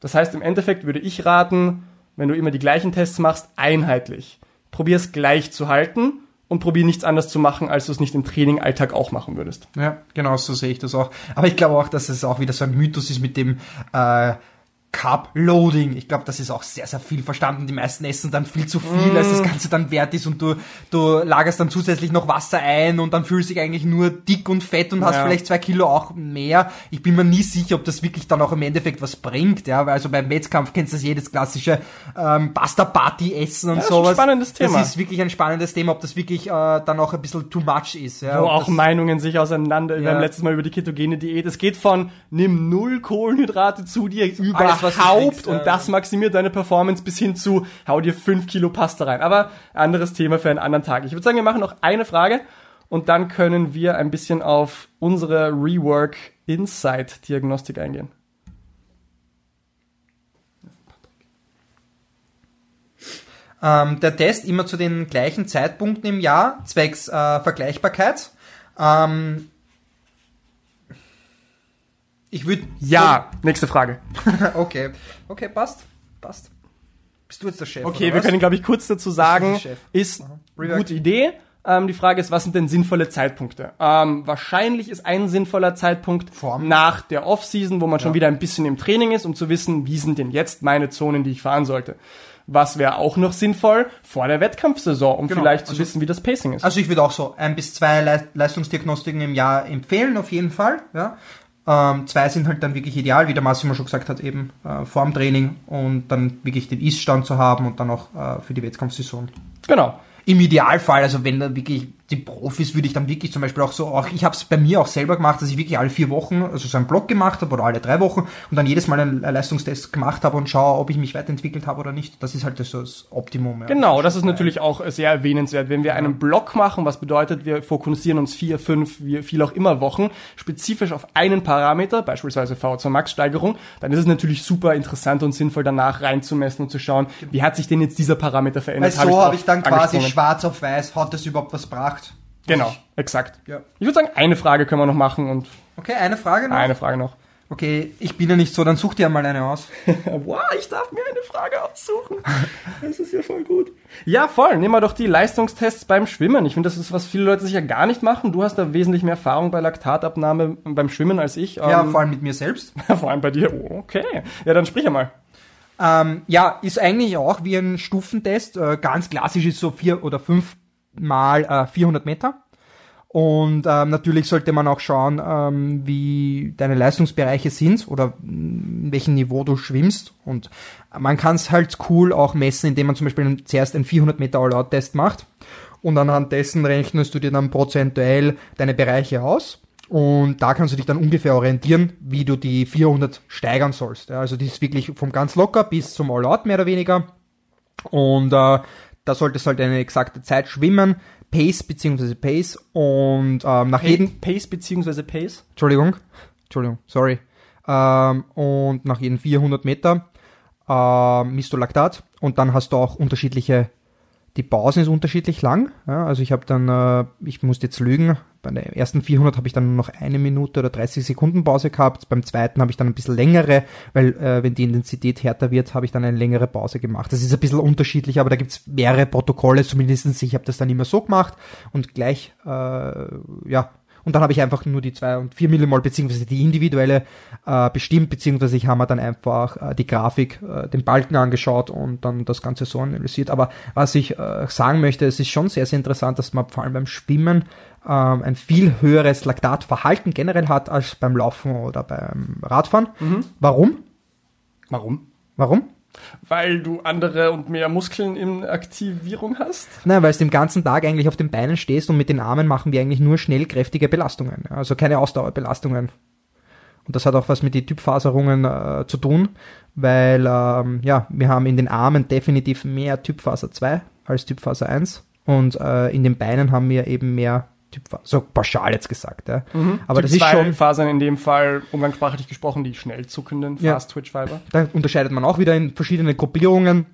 Das heißt, im Endeffekt würde ich raten, wenn du immer die gleichen Tests machst, einheitlich. Probier es gleich zu halten und probier nichts anderes zu machen, als du es nicht im Trainingalltag auch machen würdest. Ja, genau so sehe ich das auch. Aber ich glaube auch, dass es auch wieder so ein Mythos ist mit dem äh, Carb Loading. Ich glaube, das ist auch sehr, sehr viel verstanden. Die meisten essen dann viel zu viel, mm. als das Ganze dann wert ist und du, du lagerst dann zusätzlich noch Wasser ein und dann fühlst du dich eigentlich nur dick und fett und hast vielleicht zwei Kilo auch mehr. Ich bin mir nie sicher, ob das wirklich dann auch im Endeffekt was bringt, ja, weil also beim Wettkampf kennst du das jedes klassische ähm, Pasta Party essen und ja, sowas. Das ist ein spannendes Thema. Das ist wirklich ein spannendes Thema, ob das wirklich äh, dann auch ein bisschen too much ist. Ja, Wo auch Meinungen sich auseinander, ja. wir haben letztes Mal über die ketogene Diät, es geht von nimm null Kohlenhydrate zu dir über überhaupt und das maximiert deine Performance bis hin zu hau dir fünf Kilo Pasta rein. Aber anderes Thema für einen anderen Tag. Ich würde sagen, wir machen noch eine Frage und dann können wir ein bisschen auf unsere Rework Insight Diagnostik eingehen. Ähm, der Test immer zu den gleichen Zeitpunkten im Jahr, zwecks äh, Vergleichbarkeit. Ähm, ich würde. Ja, nächste Frage. okay, okay, passt, passt. Bist du jetzt der Chef? Okay, wir was? können, glaube ich, kurz dazu sagen, ist eine gute Idee. Ähm, die Frage ist, was sind denn sinnvolle Zeitpunkte? Ähm, wahrscheinlich ist ein sinnvoller Zeitpunkt Form. nach der Off-Season, wo man schon wieder ein bisschen im Training ist, um zu wissen, wie sind denn jetzt meine Zonen, die ich fahren sollte. Was wäre auch noch sinnvoll vor der Wettkampfsaison, um Genau. vielleicht zu Also- wissen, wie das Pacing ist. Also ich würde auch so ein bis zwei Le Leistungsdiagnostiken im Jahr empfehlen, auf jeden Fall. Ja. Ähm, zwei sind halt dann wirklich ideal, wie der Massimo schon gesagt hat, eben äh, vorm Training und dann wirklich den Ist-Stand zu haben und dann auch äh, für die Wettkampfsaison. genau. Im Idealfall, also wenn dann wirklich die Profis, würde ich dann wirklich zum Beispiel auch so, auch ich habe es bei mir auch selber gemacht, dass ich wirklich alle vier Wochen, also so einen Block gemacht habe oder alle drei Wochen und dann jedes Mal einen Leistungstest gemacht habe und schaue, ob ich mich weiterentwickelt habe oder nicht. Das ist halt so das Optimum. Ja. Genau, das ist natürlich auch sehr erwähnenswert. Wenn wir einen Block machen, was bedeutet, wir fokussieren uns vier, fünf, wie viel auch immer Wochen, spezifisch auf einen Parameter, beispielsweise VO2 Max Steigerung, dann ist es natürlich super interessant und sinnvoll danach reinzumessen und zu schauen, wie hat sich denn jetzt dieser Parameter Weil verändert. so drauf habe ich dann quasi schwarz auf weiß, hat das überhaupt was gebracht? Genau, exakt. Ja. Ich würde sagen, eine Frage können wir noch machen und Okay, eine Frage noch. eine Frage noch. Okay, ich bin ja nicht so, dann such dir mal eine aus. wow, ich darf mir eine Frage aussuchen. Das ist ja voll gut. Ja, voll. Nehmen wir doch die Leistungstests beim Schwimmen. Ich finde, das ist, was viele Leute sicher gar nicht machen. Du hast da wesentlich mehr Erfahrung bei Laktatabnahme beim Schwimmen als ich. Ja, Ähm, vor allem mit mir selbst. vor allem bei dir. Oh, okay. Ja, dann sprich einmal. Ähm, ja, ist eigentlich auch wie ein Stufentest. Äh, ganz klassisch ist so vier oder fünf mal äh, 400 Meter. Und ähm, natürlich sollte man auch schauen, ähm, wie deine Leistungsbereiche sind oder in welchem Niveau du schwimmst. Und man kann es halt cool auch messen, indem man zum Beispiel zuerst einen 400 Meter All-Out-Test macht. Und anhand dessen rechnest du dir dann prozentuell deine Bereiche aus. Und da kannst du dich dann ungefähr orientieren, wie du die 400 steigern sollst. Ja, also die ist wirklich vom ganz locker bis zum All-Out mehr oder weniger. Und äh, da solltest du halt eine exakte Zeit schwimmen, Pace beziehungsweise Pace und ähm, nach jedem, Pace beziehungsweise Pace? Entschuldigung, Entschuldigung, sorry, ähm, und nach jeden 400 Meter ähm, misst du Laktat und dann hast du auch unterschiedliche, die Pausen ist unterschiedlich lang, ja, also ich habe dann, äh, ich muss jetzt lügen, bei den ersten 400 habe ich dann noch eine Minute oder 30 Sekunden Pause gehabt, beim zweiten habe ich dann ein bisschen längere, weil äh, wenn die Intensität härter wird, habe ich dann eine längere Pause gemacht. Das ist ein bisschen unterschiedlich, aber da gibt's mehrere Protokolle, zumindestens ich habe das dann immer so gemacht und gleich, äh, ja, und dann habe ich einfach nur die 2 und 4 Millimol beziehungsweise die individuelle äh, bestimmt, beziehungsweise ich habe mir dann einfach äh, die Grafik, äh, den Balken angeschaut und dann das Ganze so analysiert. Aber was ich äh, sagen möchte, es ist schon sehr, sehr interessant, dass man vor allem beim Schwimmen ähm, ein viel höheres Laktatverhalten generell hat als beim Laufen oder beim Radfahren. Warum? Warum? Warum? Weil du andere und mehr Muskeln in Aktivierung hast? Nein, weil du den ganzen Tag eigentlich auf den Beinen stehst und mit den Armen machen wir eigentlich nur schnell kräftige Belastungen. Also keine Ausdauerbelastungen. Und das hat auch was mit den Typfaserungen äh, zu tun, weil ähm, ja, wir haben in den Armen definitiv mehr Typfaser 2 als Typfaser 1 und äh, in den Beinen haben wir eben mehr Typfaser, so pauschal jetzt gesagt. Ja. Aber das Typ ist zwei schon, Fasern in dem Fall, umgangssprachlich gesprochen, die schnell zuckenden Ja. Fast-Twitch-Fiber. da unterscheidet man auch wieder in verschiedene Gruppierungen.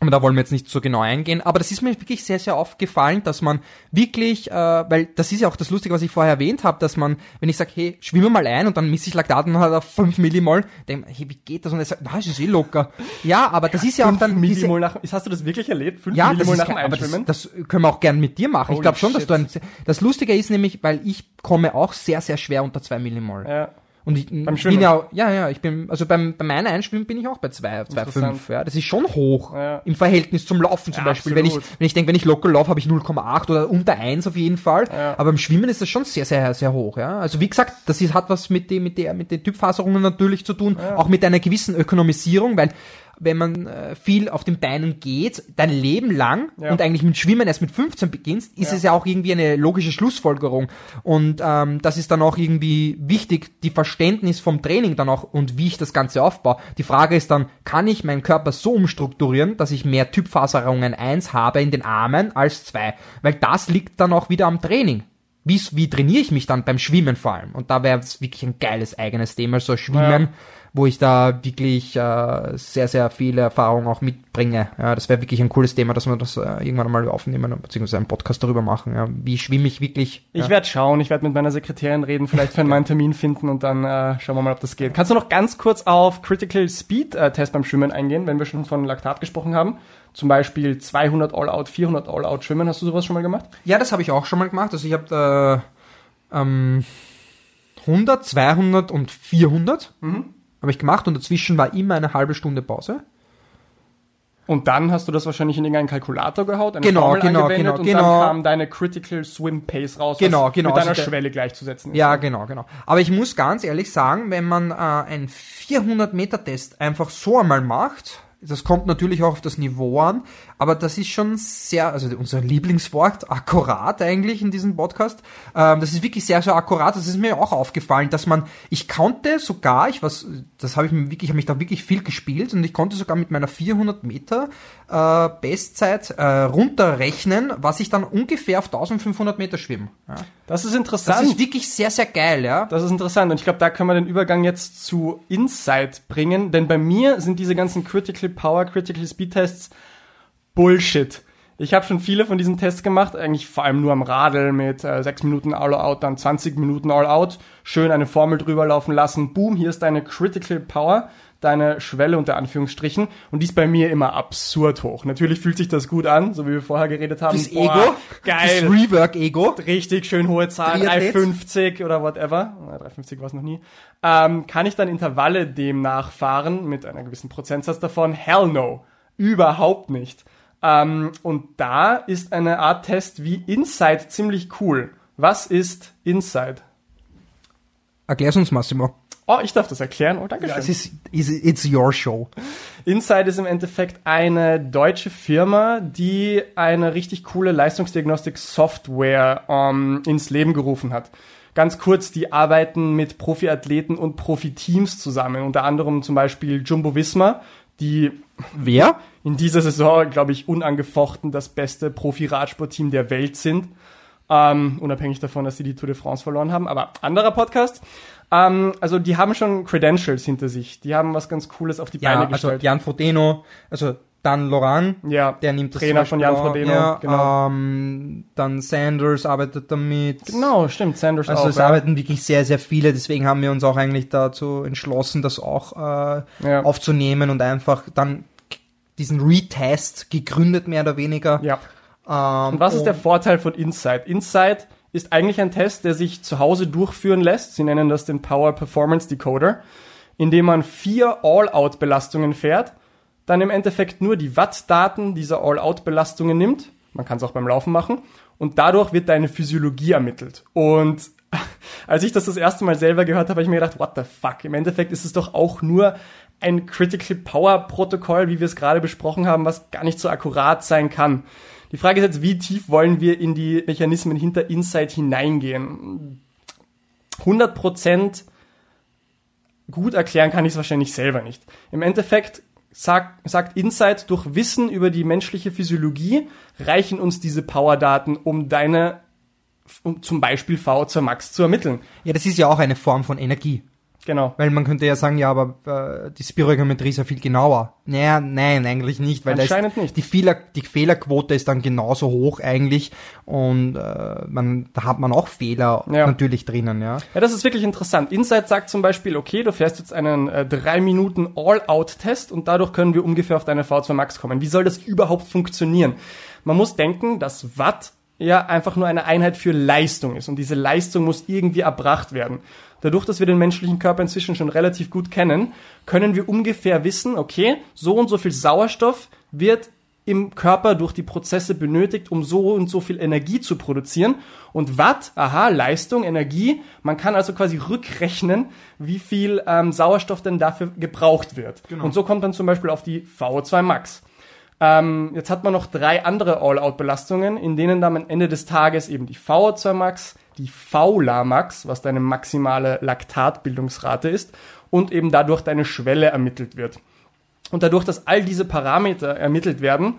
Aber da wollen wir jetzt nicht so genau eingehen. Aber das ist mir wirklich sehr, sehr aufgefallen, dass man wirklich, äh, weil das ist ja auch das Lustige, was ich vorher erwähnt habe, dass man, wenn ich sage, hey, schwimme mal ein und dann misst ich Laktat und hat er 5 Millimol, denke hey, wie geht das? Und er sagt, na, ist eh locker. Ja, aber das ist ja auch dann Millimol nach, hast du das wirklich erlebt? Fünf ja, das, Millimol nach dem aber das, Einschwimmen? das können wir auch gern mit dir machen. ich Holy glaube schon, dass shit. du ein, das Lustige ist nämlich, weil ich komme auch sehr, sehr schwer unter 2 Millimol. ja. Und ich Beim bin Schwimmen? ja, ja, ja, ich bin, also beim, bei meinem Einschwimmen bin ich auch bei 2, Interessant. 2,5. Ja, das ist schon hoch Ja. im Verhältnis zum Laufen zum Ja, Beispiel. Wenn ich, wenn ich denke, wenn ich locker laufe, habe ich 0,8 oder unter 1 auf jeden Fall. Ja. Aber beim Schwimmen ist das schon sehr, sehr, sehr hoch. Ja, also wie gesagt, das ist, hat was mit dem, mit der, mit den Typfaserungen natürlich zu tun, auch mit einer gewissen Ökonomisierung, weil wenn man äh, viel auf den Beinen geht, dein Leben lang Ja. und eigentlich mit Schwimmen erst mit 15 beginnst, ist Ja. es ja auch irgendwie eine logische Schlussfolgerung. Und ähm, das ist dann auch irgendwie wichtig, die Verständnis vom Training dann auch und wie ich das Ganze aufbaue. Die Frage ist dann, kann ich meinen Körper so umstrukturieren, dass ich mehr Typfaserungen 1 habe in den Armen als 2? Weil das liegt dann auch wieder am Training. Wie, wie trainiere ich mich dann beim Schwimmen vor allem? Und da wäre es wirklich ein geiles eigenes Thema, so Schwimmen. Wo ich da wirklich äh, sehr, sehr viel Erfahrung auch mitbringe. Ja, das wäre wirklich ein cooles Thema, dass wir das äh, irgendwann mal aufnehmen, beziehungsweise einen Podcast darüber machen. Ja. Wie schwimme ich wirklich? Ich ja. werde schauen, ich werde mit meiner Sekretärin reden, vielleicht für einen Termin finden und dann äh, schauen wir mal, ob das geht. Kannst du noch ganz kurz auf Critical Speed äh, Test beim Schwimmen eingehen, wenn wir schon von Laktat gesprochen haben? Zum Beispiel 200 All-Out, 400 All-Out schwimmen. Hast du sowas schon mal gemacht? Ja, das habe ich auch schon mal gemacht. Also ich habe da ähm, 100, 200 und 400 Mhm. Habe ich gemacht und dazwischen war immer eine halbe Stunde Pause. Und dann hast du das wahrscheinlich in irgendeinen Kalkulator gehaut, eine Genau, Formel genau, angewendet genau, und genau. dann kam deine Critical Swim Pace raus, Genau, was genau, mit deiner also Schwelle gleichzusetzen ist. Ja, genau, genau. Aber ich muss ganz ehrlich sagen, wenn man äh, einen 400 Meter Test einfach so einmal macht, das kommt natürlich auch auf das Niveau an, aber das ist schon sehr, also unser Lieblingswort, akkurat eigentlich in diesem Podcast. Ähm, das ist wirklich sehr, sehr akkurat. Das ist mir auch aufgefallen, dass man, ich konnte sogar, ich was, das habe ich mir wirklich, habe mich da wirklich viel gespielt und ich konnte sogar mit meiner 400 Meter äh, Bestzeit äh, runterrechnen, was ich dann ungefähr auf 1500 Meter schwimme. Ja. Das ist Das interessant. ist wirklich sehr, sehr geil, ja. Das ist interessant und ich glaube, da können wir den Übergang jetzt zu Insight bringen, denn bei mir sind diese ganzen Critical Power, Critical Speed Tests Bullshit. Ich habe schon viele von diesen Tests gemacht, eigentlich vor allem nur am Radl mit äh, 6 Minuten All-Out, dann 20 Minuten All-Out, schön eine Formel drüber laufen lassen, boom, hier ist deine Critical Power, deine Schwelle unter Anführungsstrichen und die ist bei mir immer absurd hoch. Natürlich fühlt sich das gut an, so wie wir vorher geredet haben. Das Boah, Ego, geil das Rework-Ego. richtig schön hohe Zahlen, Triathlet. 350 oder whatever, Na, 350 war es noch nie, ähm, kann ich dann Intervalle demnach fahren mit einer gewissen Prozentsatz davon? Hell no, überhaupt nicht. Ähm, und da ist eine Art Test wie Insight ziemlich cool. Was ist Insight? Erklär's uns, Massimo. Oh, ich darf das erklären. Oh, danke Ja, schön. es ist, is- it's your show. Insight ist im Endeffekt eine deutsche Firma, die eine richtig coole Leistungsdiagnostik-Software ähm, ins Leben gerufen hat. Ganz kurz, die arbeiten mit Profiathleten und Profiteams zusammen, unter anderem zum Beispiel Jumbo Visma, die Wer? in dieser Saison, glaube ich, unangefochten das beste Profi-Radsportteam der Welt sind. Ähm, unabhängig davon, dass sie die Tour de France verloren haben, aber anderer Podcast. Ähm, also die haben schon Credentials hinter sich. Die haben was ganz Cooles auf die Ja, Beine also gestellt. Jan Frodeno, also Dan Loran, Ja, der nimmt das Trainer von Jan. Frodeno, Ja, genau. ähm, dann Sanders arbeitet damit. Genau, stimmt. Sanders Also auch. es ja. arbeiten wirklich sehr, sehr viele, deswegen haben wir uns auch eigentlich dazu entschlossen, das auch äh, Ja. aufzunehmen und einfach dann diesen Retest gegründet, mehr oder weniger. Ja. Ähm, Und was ist der Vorteil von Insight? Insight ist eigentlich ein Test, der sich zu Hause durchführen lässt. Sie nennen das den Power Performance Decoder, indem man vier All-Out-Belastungen fährt, dann im Endeffekt nur die Wattdaten dieser All-Out-Belastungen nimmt. Man kann es auch beim Laufen machen. Und dadurch wird deine Physiologie ermittelt. Und als ich das das erste Mal selber gehört habe, habe ich mir gedacht, what the fuck? Im Endeffekt ist es doch auch nur ein Critical Power Protokoll, wie wir es gerade besprochen haben, was gar nicht so akkurat sein kann. Die Frage ist jetzt, wie tief wollen wir in die Mechanismen hinter Insight hineingehen? 100% gut erklären kann ich es wahrscheinlich selber nicht. Im Endeffekt sagt, sagt Insight, durch Wissen über die menschliche Physiologie reichen uns diese Powerdaten, um deine, um zum Beispiel VO2 Max zu ermitteln. Ja, das ist ja auch eine Form von Energie. Genau. Weil man könnte ja sagen, ja, aber äh, die Spirogrametrie ist ja viel genauer. Naja, nein, eigentlich nicht, weil da Anscheinend ist, nicht. Die, Fehler, die Fehlerquote ist dann genauso hoch eigentlich und äh, man, da hat man auch Fehler Ja. natürlich drinnen, ja. Ja, das ist wirklich interessant. Insight sagt zum Beispiel, okay, du fährst jetzt einen äh, 3 Minuten All-Out-Test und dadurch können wir ungefähr auf deine V2 Max kommen. Wie soll das überhaupt funktionieren? Man muss denken, dass Watt ja einfach nur eine Einheit für Leistung ist und diese Leistung muss irgendwie erbracht werden. Dadurch, dass wir den menschlichen Körper inzwischen schon relativ gut kennen, können wir ungefähr wissen, okay, so und so viel Sauerstoff wird im Körper durch die Prozesse benötigt, um so und so viel Energie zu produzieren. Und Watt, aha, Leistung, Energie, man kann also quasi rückrechnen, wie viel ähm, Sauerstoff denn dafür gebraucht wird. Und so kommt man zum Beispiel auf die VO2 Max. Ähm, jetzt hat man noch drei andere All-Out-Belastungen, in denen dann am Ende des Tages eben die VO2 Max, die VLA Max, was deine maximale Laktatbildungsrate ist, und eben dadurch deine Schwelle ermittelt wird. Und dadurch, dass all diese Parameter ermittelt werden,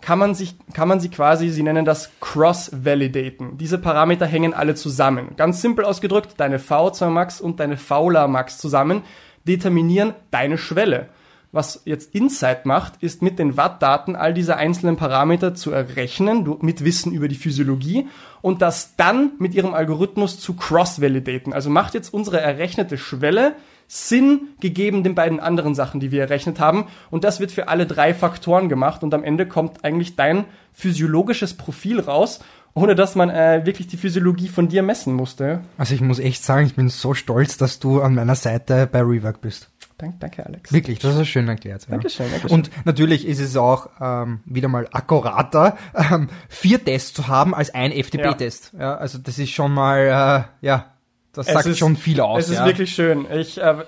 kann man sich, kann man sie quasi, sie nennen das Cross-Validaten. Diese Parameter hängen alle zusammen. Ganz simpel ausgedrückt, deine VO2 Max und deine VLA Max zusammen determinieren deine Schwelle. Was jetzt Insight macht, ist mit den Wattdaten all diese einzelnen Parameter zu errechnen, mit Wissen über die Physiologie und das dann mit ihrem Algorithmus zu cross-validaten. Also macht jetzt unsere errechnete Schwelle Sinn gegeben den beiden anderen Sachen, die wir errechnet haben. Und das wird für alle drei Faktoren gemacht und am Ende kommt eigentlich dein physiologisches Profil raus ohne dass man äh, wirklich die Physiologie von dir messen musste. Also ich muss echt sagen, ich bin so stolz, dass du an meiner Seite bei Rework bist. Danke, danke, Alex. Wirklich, das ist schön erklärt. Ja. Dankeschön, Dankeschön. Und natürlich ist es auch ähm, wieder mal akkurater, ähm, vier Tests zu haben als ein FTP-Test. Ja. ja. also das ist schon mal, äh, ja, das sagt ist, schon viel aus. Es ist wirklich schön. Ich, äh,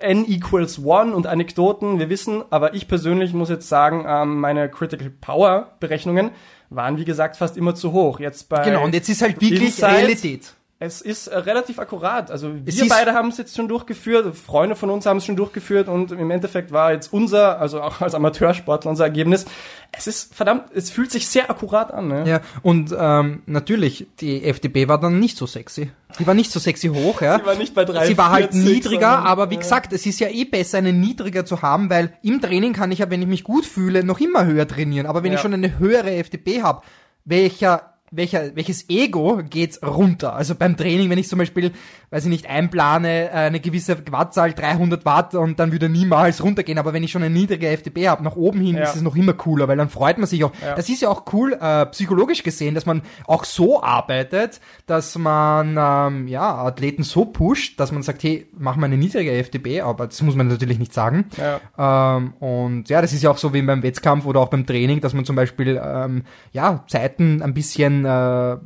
n equals one und Anekdoten, wir wissen, aber ich persönlich muss jetzt sagen, ähm, meine Critical Power Berechnungen waren wie gesagt fast immer zu hoch. Jetzt bei genau und jetzt ist halt wirklich Insight, Realität. Es ist äh, relativ akkurat. Also wir beide haben es jetzt schon durchgeführt, Freunde von uns haben es schon durchgeführt und im Endeffekt war jetzt unser, also auch als Amateursportler unser Ergebnis. Es ist verdammt, es fühlt sich sehr akkurat an. Ne? Ja, und ähm, natürlich, die FDP war dann nicht so sexy. Die war nicht so sexy hoch, ja. Sie war nicht bei 3, Sie war halt niedriger, sondern, aber wie ja. gesagt, es ist ja eh besser, eine niedriger zu haben, weil im Training kann ich ja, wenn ich mich gut fühle, noch immer höher trainieren. Aber wenn ja. ich schon eine höhere FDP habe, welcher welcher, welches Ego geht runter. Also beim Training, wenn ich zum Beispiel, weiß ich nicht, einplane, äh, eine gewisse Wattzahl, 300 Watt und dann würde niemals runtergehen. Aber wenn ich schon eine niedrige FDP habe, nach oben hin, ja. ist es noch immer cooler, weil dann freut man sich auch. Ja. Das ist ja auch cool, äh, psychologisch gesehen, dass man auch so arbeitet, dass man, ähm, ja, Athleten so pusht, dass man sagt, hey, mach mal eine niedrige FDP, aber das muss man natürlich nicht sagen. Ja. Ähm, und ja, das ist ja auch so wie beim Wettkampf oder auch beim Training, dass man zum Beispiel, ähm, ja, Zeiten ein bisschen äh,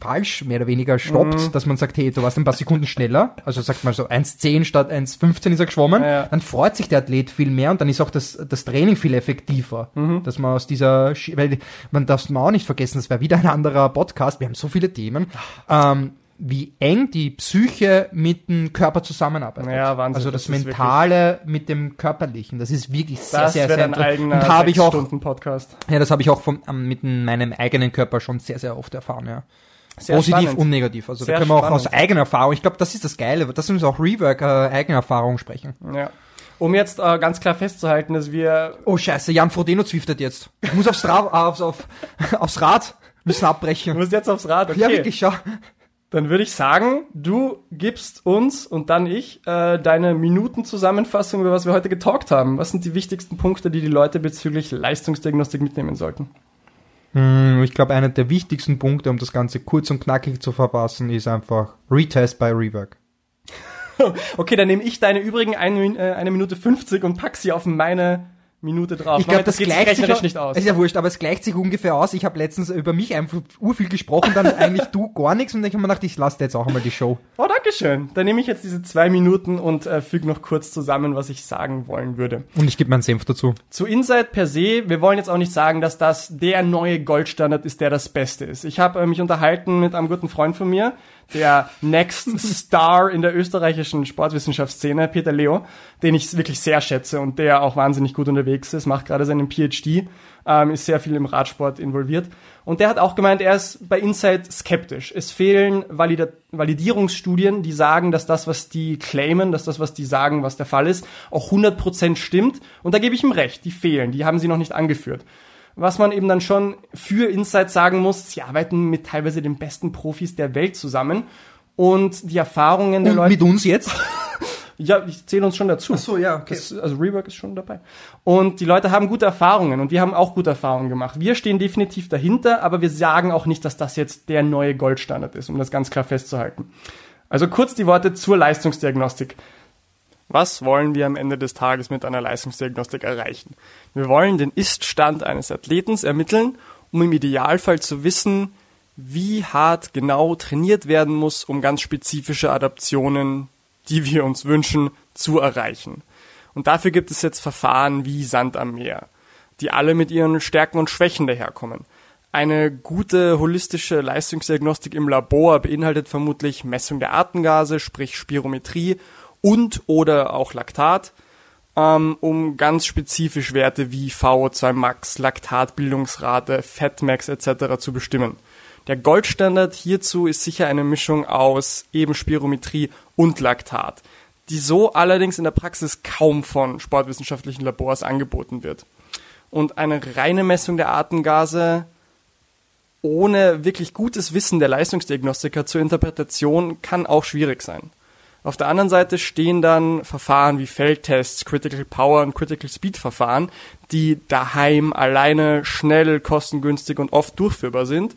falsch mehr oder weniger stoppt, mhm. dass man sagt, hey, du warst ein paar Sekunden schneller, also sagt man so 1,10 statt 1,15 ist er geschwommen, ja, ja. dann freut sich der Athlet viel mehr und dann ist auch das, das Training viel effektiver, mhm. dass man aus dieser, weil man darf man auch nicht vergessen, das wäre wieder ein anderer Podcast, wir haben so viele Themen, ähm, wie eng die Psyche mit dem Körper zusammenarbeitet. Ja, Wahnsinn. Also das, das Mentale mit dem Körperlichen. Das ist wirklich sehr, sehr, sehr eigener und habe ich auch Podcast. Ja, das habe ich auch vom, mit meinem eigenen Körper schon sehr, sehr oft erfahren. Ja. Sehr Positiv spannend. und negativ. Also sehr da können wir auch spannend. aus eigener Erfahrung. Ich glaube, das ist das Geile. Das müssen wir auch Rework äh, eigener Erfahrung sprechen. Ja. Um jetzt äh, ganz klar festzuhalten, dass wir. Oh Scheiße, Jan Frodeno zwiftet jetzt. Ich muss aufs, Ra aufs, auf, aufs Rad müssen abbrechen. Du musst jetzt aufs Rad, okay. Ja, wirklich, schau. Dann würde ich sagen, du gibst uns und dann ich äh, deine Minutenzusammenfassung, über was wir heute getalkt haben. Was sind die wichtigsten Punkte, die die Leute bezüglich Leistungsdiagnostik mitnehmen sollten? Hm, ich glaube, einer der wichtigsten Punkte, um das Ganze kurz und knackig zu verfassen, ist einfach Retest by Rework. okay, dann nehme ich deine übrigen eine, äh, eine Minute 50 und pack sie auf meine Minute drauf. Ich glaube, das, das gleicht sich auch, nicht aus. Ist ja wurscht, aber es gleicht sich ungefähr aus. Ich habe letztens über mich einfach urviel gesprochen, dann eigentlich du gar nichts und ich habe mir gedacht, ich lasse jetzt auch einmal die Show. Oh, danke schön. Dann nehme ich jetzt diese zwei Minuten und äh, füge noch kurz zusammen, was ich sagen wollen würde. Und ich gebe meinen Senf dazu. Zu Insight per se, wir wollen jetzt auch nicht sagen, dass das der neue Goldstandard ist, der das Beste ist. Ich habe äh, mich unterhalten mit einem guten Freund von mir, der Next Star in der österreichischen Sportwissenschaftsszene, Peter Leo, den ich wirklich sehr schätze und der auch wahnsinnig gut unterwegs ist, macht gerade seinen PhD, ähm, ist sehr viel im Radsport involviert. Und der hat auch gemeint, er ist bei Insight skeptisch. Es fehlen Valida Validierungsstudien, die sagen, dass das, was die claimen, dass das, was die sagen, was der Fall ist, auch 100% stimmt. Und da gebe ich ihm recht, die fehlen, die haben sie noch nicht angeführt was man eben dann schon für Insight sagen muss, sie arbeiten mit teilweise den besten Profis der Welt zusammen und die Erfahrungen der und Leute. Mit uns jetzt? ja, ich zähle uns schon dazu. Ach so, ja, okay. Das, also Rework ist schon dabei. Und die Leute haben gute Erfahrungen und wir haben auch gute Erfahrungen gemacht. Wir stehen definitiv dahinter, aber wir sagen auch nicht, dass das jetzt der neue Goldstandard ist, um das ganz klar festzuhalten. Also kurz die Worte zur Leistungsdiagnostik. Was wollen wir am Ende des Tages mit einer Leistungsdiagnostik erreichen? Wir wollen den Ist-Stand eines Athletens ermitteln, um im Idealfall zu wissen, wie hart genau trainiert werden muss, um ganz spezifische Adaptionen, die wir uns wünschen, zu erreichen. Und dafür gibt es jetzt Verfahren wie Sand am Meer, die alle mit ihren Stärken und Schwächen daherkommen. Eine gute holistische Leistungsdiagnostik im Labor beinhaltet vermutlich Messung der Atemgase, sprich Spirometrie und oder auch Laktat, ähm, um ganz spezifisch Werte wie VO2 Max, Laktatbildungsrate, Fatmax etc. zu bestimmen. Der Goldstandard hierzu ist sicher eine Mischung aus eben Spirometrie und Laktat. die so allerdings in der Praxis kaum von sportwissenschaftlichen Labors angeboten wird. Und eine reine Messung der Atemgase ohne wirklich gutes Wissen der Leistungsdiagnostiker zur Interpretation kann auch schwierig sein. Auf der anderen Seite stehen dann Verfahren wie Feldtests, Critical Power und Critical Speed Verfahren, die daheim alleine schnell, kostengünstig und oft durchführbar sind,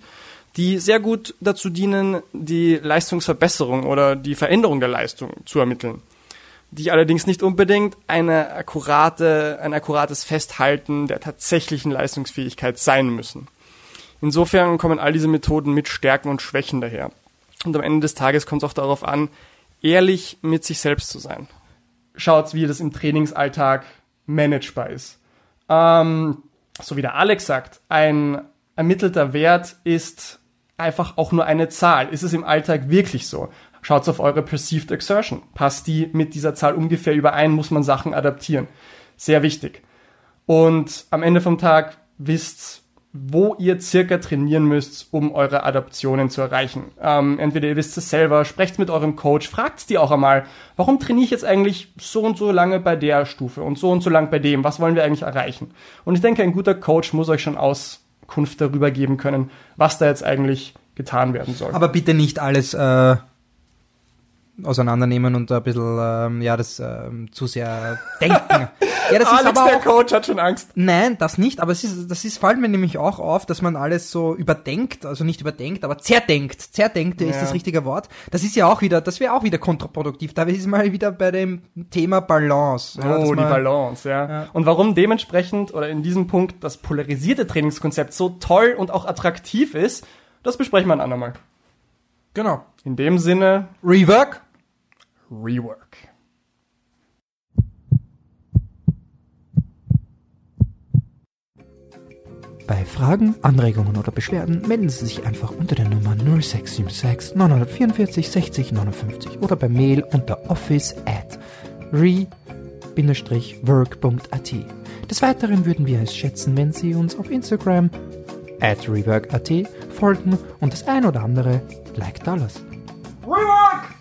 die sehr gut dazu dienen, die Leistungsverbesserung oder die Veränderung der Leistung zu ermitteln. Die allerdings nicht unbedingt eine akkurate, ein akkurates Festhalten der tatsächlichen Leistungsfähigkeit sein müssen. Insofern kommen all diese Methoden mit Stärken und Schwächen daher. Und am Ende des Tages kommt es auch darauf an, ehrlich mit sich selbst zu sein. Schaut, wie das im Trainingsalltag managebar ist. Ähm, so wie der Alex sagt, ein ermittelter Wert ist einfach auch nur eine Zahl. Ist es im Alltag wirklich so? Schaut auf eure Perceived Exertion. Passt die mit dieser Zahl ungefähr überein? Muss man Sachen adaptieren? Sehr wichtig. Und am Ende vom Tag wisst, wo ihr circa trainieren müsst, um eure Adaptionen zu erreichen. Ähm, entweder ihr wisst es selber, sprecht mit eurem Coach, fragt die auch einmal, warum trainiere ich jetzt eigentlich so und so lange bei der Stufe und so und so lang bei dem, was wollen wir eigentlich erreichen? Und ich denke, ein guter Coach muss euch schon Auskunft darüber geben können, was da jetzt eigentlich getan werden soll. Aber bitte nicht alles äh, auseinandernehmen und ein bisschen, ähm, ja, das ähm, zu sehr denken. Ja, das Alex, ist aber der auch, Coach hat schon Angst. Nein, das nicht, aber es ist, das ist, fällt mir nämlich auch auf, dass man alles so überdenkt, also nicht überdenkt, aber zerdenkt. Zerdenkt ja. ist das richtige Wort. Das ist ja auch wieder, das wäre auch wieder kontraproduktiv. Da ist mal wieder bei dem Thema Balance. Ja, oh, die Balance, ja. ja. Und warum dementsprechend oder in diesem Punkt das polarisierte Trainingskonzept so toll und auch attraktiv ist, das besprechen wir ein andermal. Genau. In dem Sinne, Rework. Rework. Bei Fragen, Anregungen oder Beschwerden melden Sie sich einfach unter der Nummer 0676 944 60 59 oder per Mail unter office at re-work.at. Des Weiteren würden wir es schätzen, wenn Sie uns auf Instagram at rework.at folgen und das ein oder andere Like da lassen. Rework!